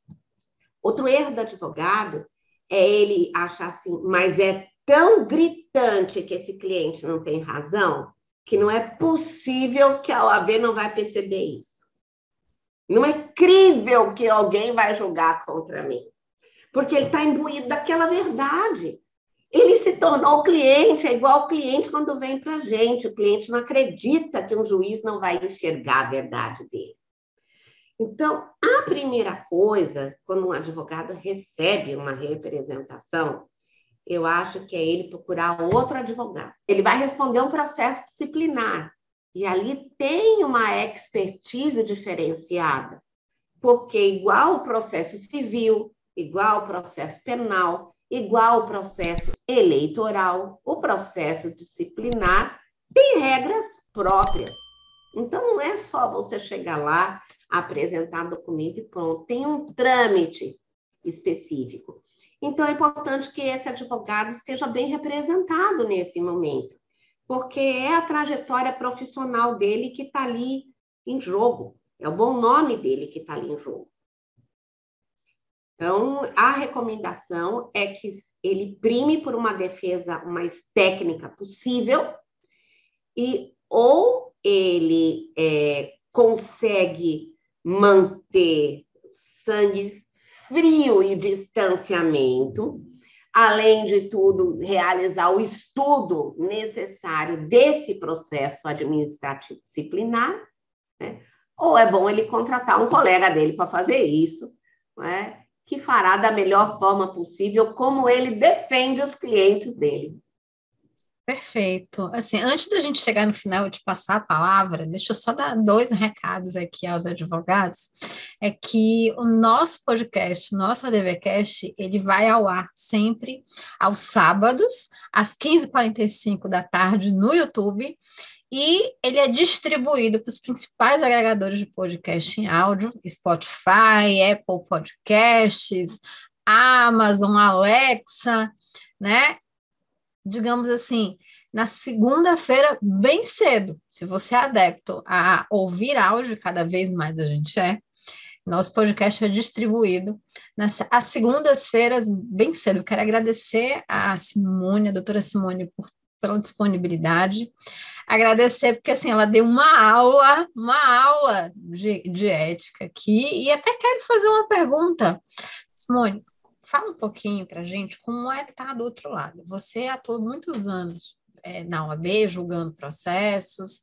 Outro erro do advogado é ele achar assim, mas é tão gritante que esse cliente não tem razão, que não é possível que a OAB não vai perceber isso. Não é crível que alguém vai julgar contra mim, porque ele está imbuído daquela verdade. Ele se tornou cliente, é igual o cliente quando vem para a gente. O cliente não acredita que um juiz não vai enxergar a verdade dele. Então, a primeira coisa, quando um advogado recebe uma representação, eu acho que é ele procurar outro advogado. Ele vai responder um processo disciplinar. E ali tem uma expertise diferenciada. Porque, igual o processo civil, igual o processo penal, igual o processo eleitoral, o processo disciplinar tem regras próprias. Então, não é só você chegar lá, apresentar documento e pronto. Tem um trâmite específico. Então, é importante que esse advogado esteja bem representado nesse momento, porque é a trajetória profissional dele que está ali em jogo, é o bom nome dele que está ali em jogo. Então, a recomendação é que ele prime por uma defesa mais técnica possível e ou ele é, consegue manter sangue frio e distanciamento, além de tudo, realizar o estudo necessário desse processo administrativo disciplinar, né? ou é bom ele contratar um colega dele para fazer isso, né? que fará da melhor forma possível, como ele defende os clientes dele. Perfeito. Assim, antes da gente chegar no final de passar a palavra, deixa eu só dar dois recados aqui aos advogados. É que o nosso podcast, nosso ADVcast, ele vai ao ar sempre aos sábados, às 15h45 da tarde, no YouTube, e ele é distribuído para os principais agregadores de podcast em áudio, Spotify, Apple Podcasts, Amazon, Alexa, né? Digamos assim, na segunda-feira, bem cedo, se você é adepto a ouvir áudio, cada vez mais a gente é, Nosso podcast é distribuído nas às segundas-feiras, bem cedo. Quero agradecer a Simone, a doutora Simone, por, pela disponibilidade. Agradecer, porque assim, ela deu uma aula, uma aula de, de ética aqui, e até quero fazer uma pergunta. Simone, fala um pouquinho para a gente como é estar tá do outro lado. Você atuou muitos anos é, na OAB, julgando processos,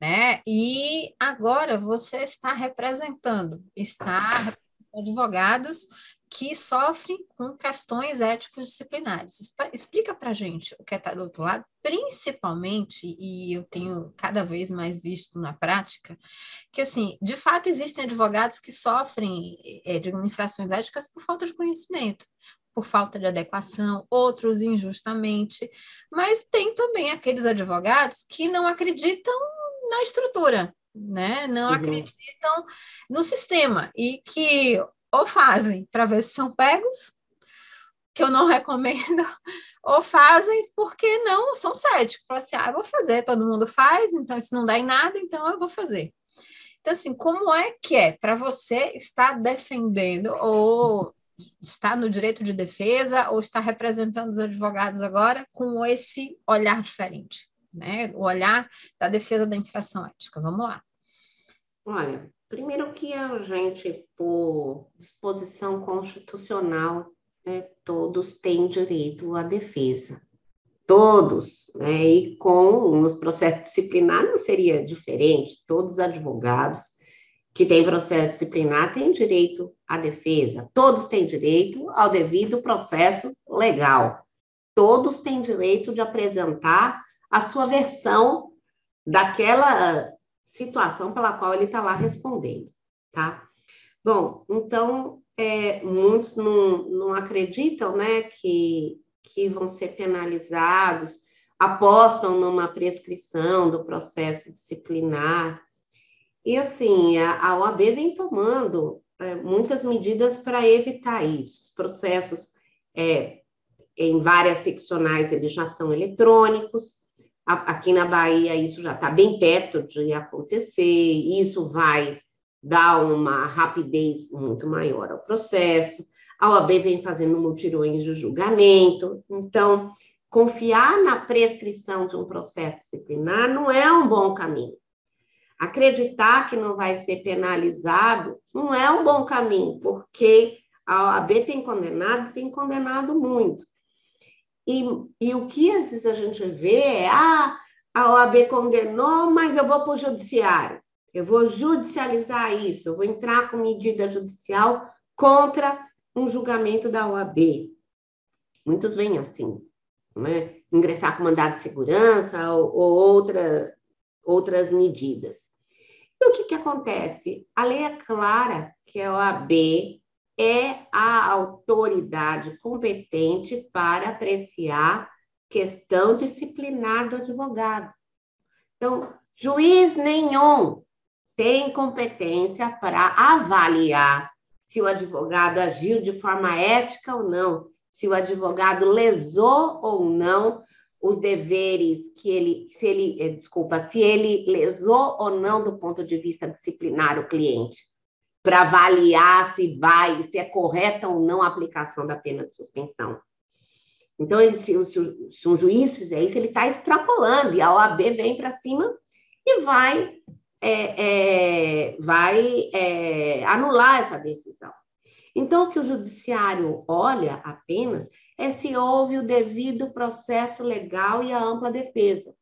né? E agora você está representando, está advogados que sofrem com questões éticos disciplinares. Explica para a gente o que está do outro lado, principalmente, e eu tenho cada vez mais visto na prática, que, assim, de fato existem advogados que sofrem é, de infrações éticas por falta de conhecimento, por falta de adequação, outros injustamente, mas tem também aqueles advogados que não acreditam na estrutura, né? Não uhum. acreditam no sistema e que ou fazem para ver se são pegos, que eu não recomendo, ou fazem porque não são céticos. Falam assim, ah, eu vou fazer, todo mundo faz, então isso não dá em nada, então eu vou fazer. Então, assim, como é que é para você estar defendendo ou está no direito de defesa ou está representando os advogados agora com esse olhar diferente? né? O olhar da defesa da infração ética. Vamos lá. Olha, primeiro que a gente, por disposição constitucional, né, todos têm direito à defesa. Todos, né? E com os processos disciplinares não seria diferente. Todos os advogados que têm processo disciplinar têm direito à defesa. Todos têm direito ao devido processo legal. Todos têm direito de apresentar a sua versão daquela situação pela qual ele está lá respondendo, tá? Bom, então, é, muitos não, não acreditam, né, que, que vão ser penalizados, apostam numa prescrição do processo disciplinar. E, assim, a, a OAB vem tomando é, muitas medidas para evitar isso. Os processos é, em várias seccionais, eles já são eletrônicos, Aqui na Bahia, isso já está bem perto de acontecer, isso vai dar uma rapidez muito maior ao processo. A OAB vem fazendo mutirões de julgamento, então, confiar na prescrição de um processo disciplinar não é um bom caminho. Acreditar que não vai ser penalizado não é um bom caminho, porque a OAB tem condenado, tem condenado muito. E, e o que às vezes a gente vê é, ah, a OAB condenou, mas eu vou para o judiciário. Eu vou judicializar isso, eu vou entrar com medida judicial contra um julgamento da OAB. Muitos vêm assim, né? ingressar com mandado de segurança ou, ou outra, outras medidas. E o que, que acontece? A lei é clara que a OAB é a autoridade competente para apreciar questão disciplinar do advogado. Então, juiz nenhum tem competência para avaliar se o advogado agiu de forma ética ou não, se o advogado lesou ou não os deveres que ele, se ele, eh, desculpa, se ele lesou ou não do ponto de vista disciplinar o cliente para avaliar se vai, se é correta ou não a aplicação da pena de suspensão. Então, ele, se, se, se um juiz fizer isso, ele está extrapolando, e a OAB vem para cima e vai, é, é, vai é, anular essa decisão. Então, o que o judiciário olha apenas é se houve o devido processo legal e a ampla defesa.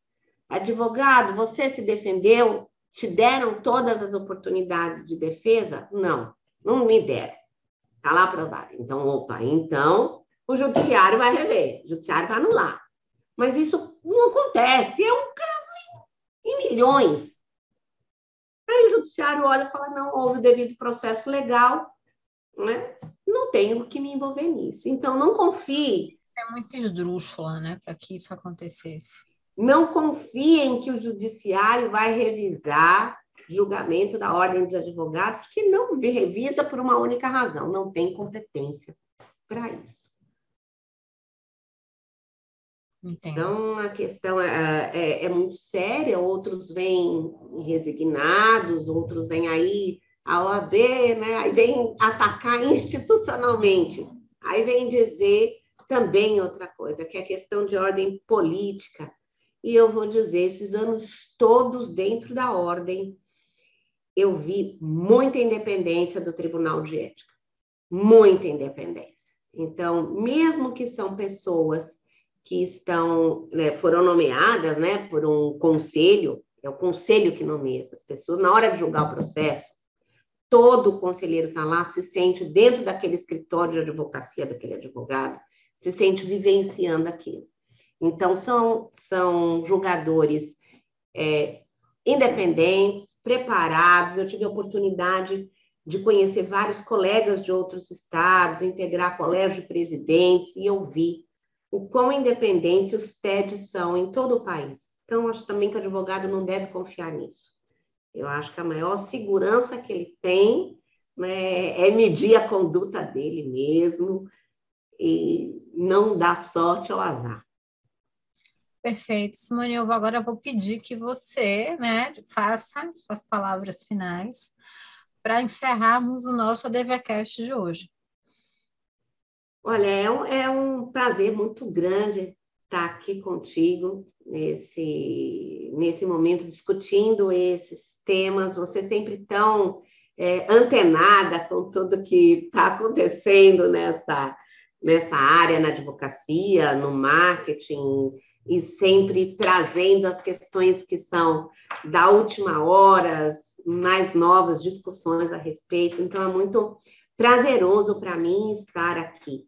Advogado, você se defendeu te deram todas as oportunidades de defesa? Não, não me deram. Está lá aprovado. Então, opa, então o judiciário vai rever, o judiciário vai anular. Mas isso não acontece, é um caso em, em milhões. Aí o judiciário olha e fala: não houve devido processo legal, né? não tenho que me envolver nisso. Então, não confie. Isso é muito esdrúxula, né, para que isso acontecesse. Não confiem que o judiciário vai revisar julgamento da ordem dos advogados, porque não revisa por uma única razão, não tem competência para isso. Entendo. Então, a questão é, é, é, muito séria, outros vêm resignados, outros vêm aí a OAB, né, aí vem atacar institucionalmente, aí vem dizer também outra coisa, que é a questão de ordem política. E eu vou dizer, esses anos todos dentro da ordem, eu vi muita independência do Tribunal de Ética, muita independência. Então, mesmo que são pessoas que estão, né, foram nomeadas, né, por um conselho, é o conselho que nomeia essas pessoas, na hora de julgar o processo, todo conselheiro está lá, se sente dentro daquele escritório de advocacia daquele advogado, se sente vivenciando aquilo. Então, são, são julgadores é, independentes, preparados. Eu tive a oportunidade de conhecer vários colegas de outros estados, integrar colégio de presidentes, e eu vi o quão independentes os TEDs são em todo o país. Então, acho também que o advogado não deve confiar nisso. Eu acho que a maior segurança que ele tem né, é medir a conduta dele mesmo e não dar sorte ao azar. Perfeito. Simone, eu agora vou pedir que você né, faça suas palavras finais para encerrarmos o nosso ADVCast de hoje. Olha, é um, é um prazer muito grande estar aqui contigo nesse, nesse momento discutindo esses temas, você sempre tão é, antenada com tudo que está acontecendo nessa, nessa área, na advocacia, no marketing, e sempre trazendo as questões que são da última hora, mais novas discussões a respeito. Então, é muito prazeroso para mim estar aqui.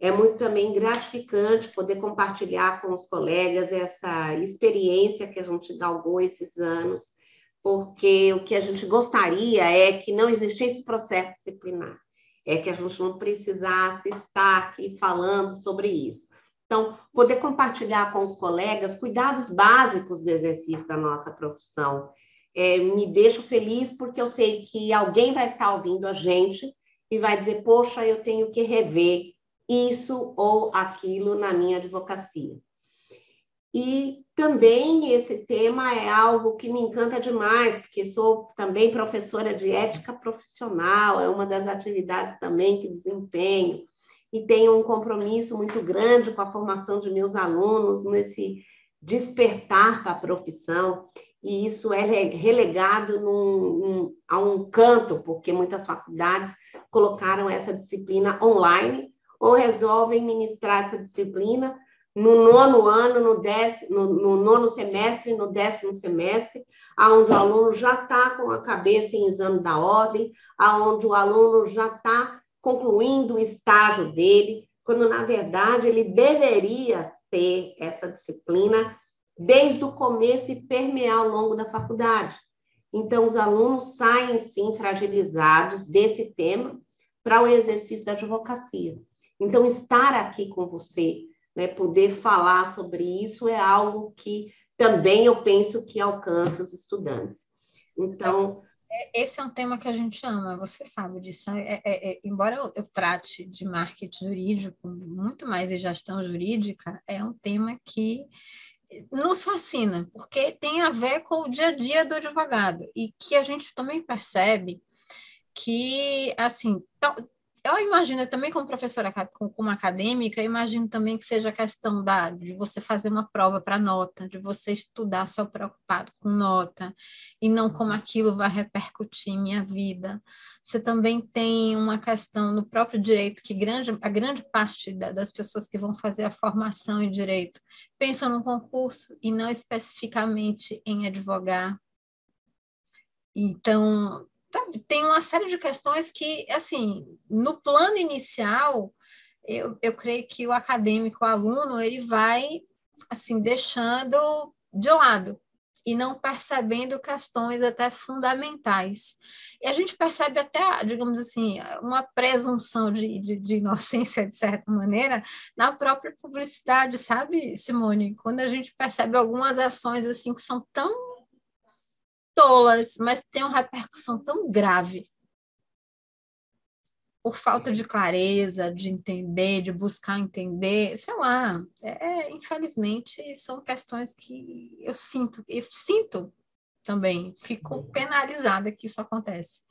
É muito também gratificante poder compartilhar com os colegas essa experiência que a gente galgou esses anos porque o que a gente gostaria é que não existisse processo disciplinar, é que a gente não precisasse estar aqui falando sobre isso. Então, poder compartilhar com os colegas cuidados básicos do exercício da nossa profissão é, me deixa feliz porque eu sei que alguém vai estar ouvindo a gente e vai dizer: Poxa, eu tenho que rever isso ou aquilo na minha advocacia. E também esse tema é algo que me encanta demais, porque sou também professora de ética profissional, é uma das atividades também que desempenho, e tenho um compromisso muito grande com a formação de meus alunos nesse despertar para a profissão, e isso é relegado num, num, a um canto, porque muitas faculdades colocaram essa disciplina online, ou resolvem ministrar essa disciplina no nono ano, no, décimo, no, no nono semestre, no décimo semestre, aonde o aluno já está com a cabeça em exame da ordem, aonde o aluno já está concluindo o estágio dele, quando na verdade ele deveria ter essa disciplina desde o começo e permear ao longo da faculdade. Então, os alunos saem, sim, fragilizados desse tema para o exercício da advocacia. Então, estar aqui com você, né, poder falar sobre isso é algo que também eu penso que alcança os estudantes. Então. É, esse é um tema que a gente ama, você sabe disso. É, é, é, embora eu, eu, trate de marketing jurídico muito mais de gestão jurídica, é um tema que nos fascina, porque tem a ver com o dia a dia do advogado e que a gente também percebe que, assim, eu imagino também como professora, como acadêmica, eu imagino também que seja a questão da, de você fazer uma prova para nota, de você estudar só preocupado com nota, e não como aquilo vai repercutir em minha vida. Você também tem uma questão no próprio direito, que grande, a grande parte da, das pessoas que vão fazer a formação em direito pensam no concurso e não especificamente em advogar. Então, tem uma série de questões que, assim, no plano inicial, eu, eu creio que o acadêmico, o aluno, ele vai, assim, deixando de lado e não percebendo questões até fundamentais. E a gente percebe até, digamos assim, uma presunção de, de, de, inocência, de certa maneira, na própria publicidade, sabe, Simone? Quando a gente percebe algumas ações assim que são tão tolas, mas tem uma repercussão tão grave por falta de clareza, de entender, de buscar entender, sei lá, é, infelizmente são questões que eu sinto, eu sinto também, fico penalizada que isso acontece.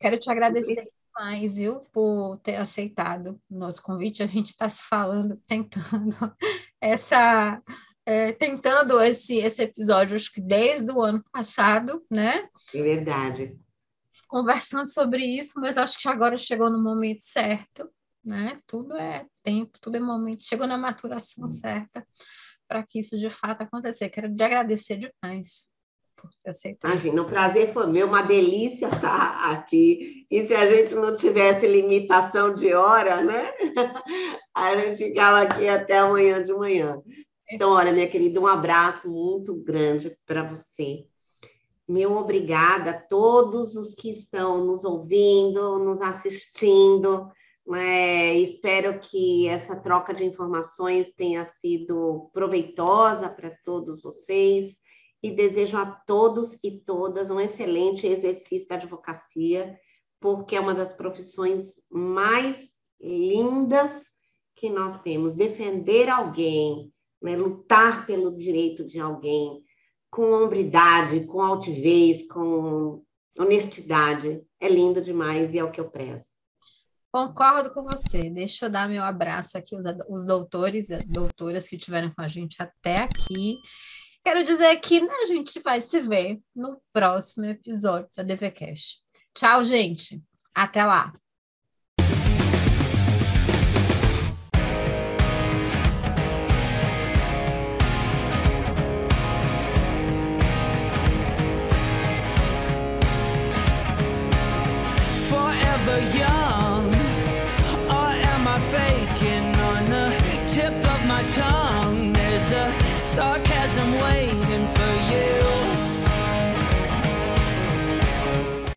Quero te agradecer demais, viu, por ter aceitado o nosso convite. A gente está se falando, tentando essa. É, tentando esse, esse episódio, acho que desde o ano passado, né? É verdade. Conversando sobre isso, mas acho que agora chegou no momento certo, né? Tudo é tempo, tudo é momento, chegou na maturação hum. certa para que isso de fato aconteça. Quero te agradecer demais por ter aceitado. Imagina, o prazer foi meu, uma delícia estar aqui. E se a gente não tivesse limitação de hora, né? A gente ficava aqui até amanhã de manhã. Então, olha, minha querida, um abraço muito grande para você. Meu obrigada a todos os que estão nos ouvindo, nos assistindo. É, espero que essa troca de informações tenha sido proveitosa para todos vocês e desejo a todos e todas um excelente exercício da advocacia, porque é uma das profissões mais lindas que nós temos. Defender alguém, né, lutar pelo direito de alguém com hombridade, com altivez, com honestidade, é lindo demais e é o que eu prezo. Concordo com você. Deixa eu dar meu abraço aqui, os, doutores e doutoras que estiveram com a gente até aqui. Quero dizer que né, a gente vai se ver no próximo episódio da DVCast. Tchau, gente. Até lá.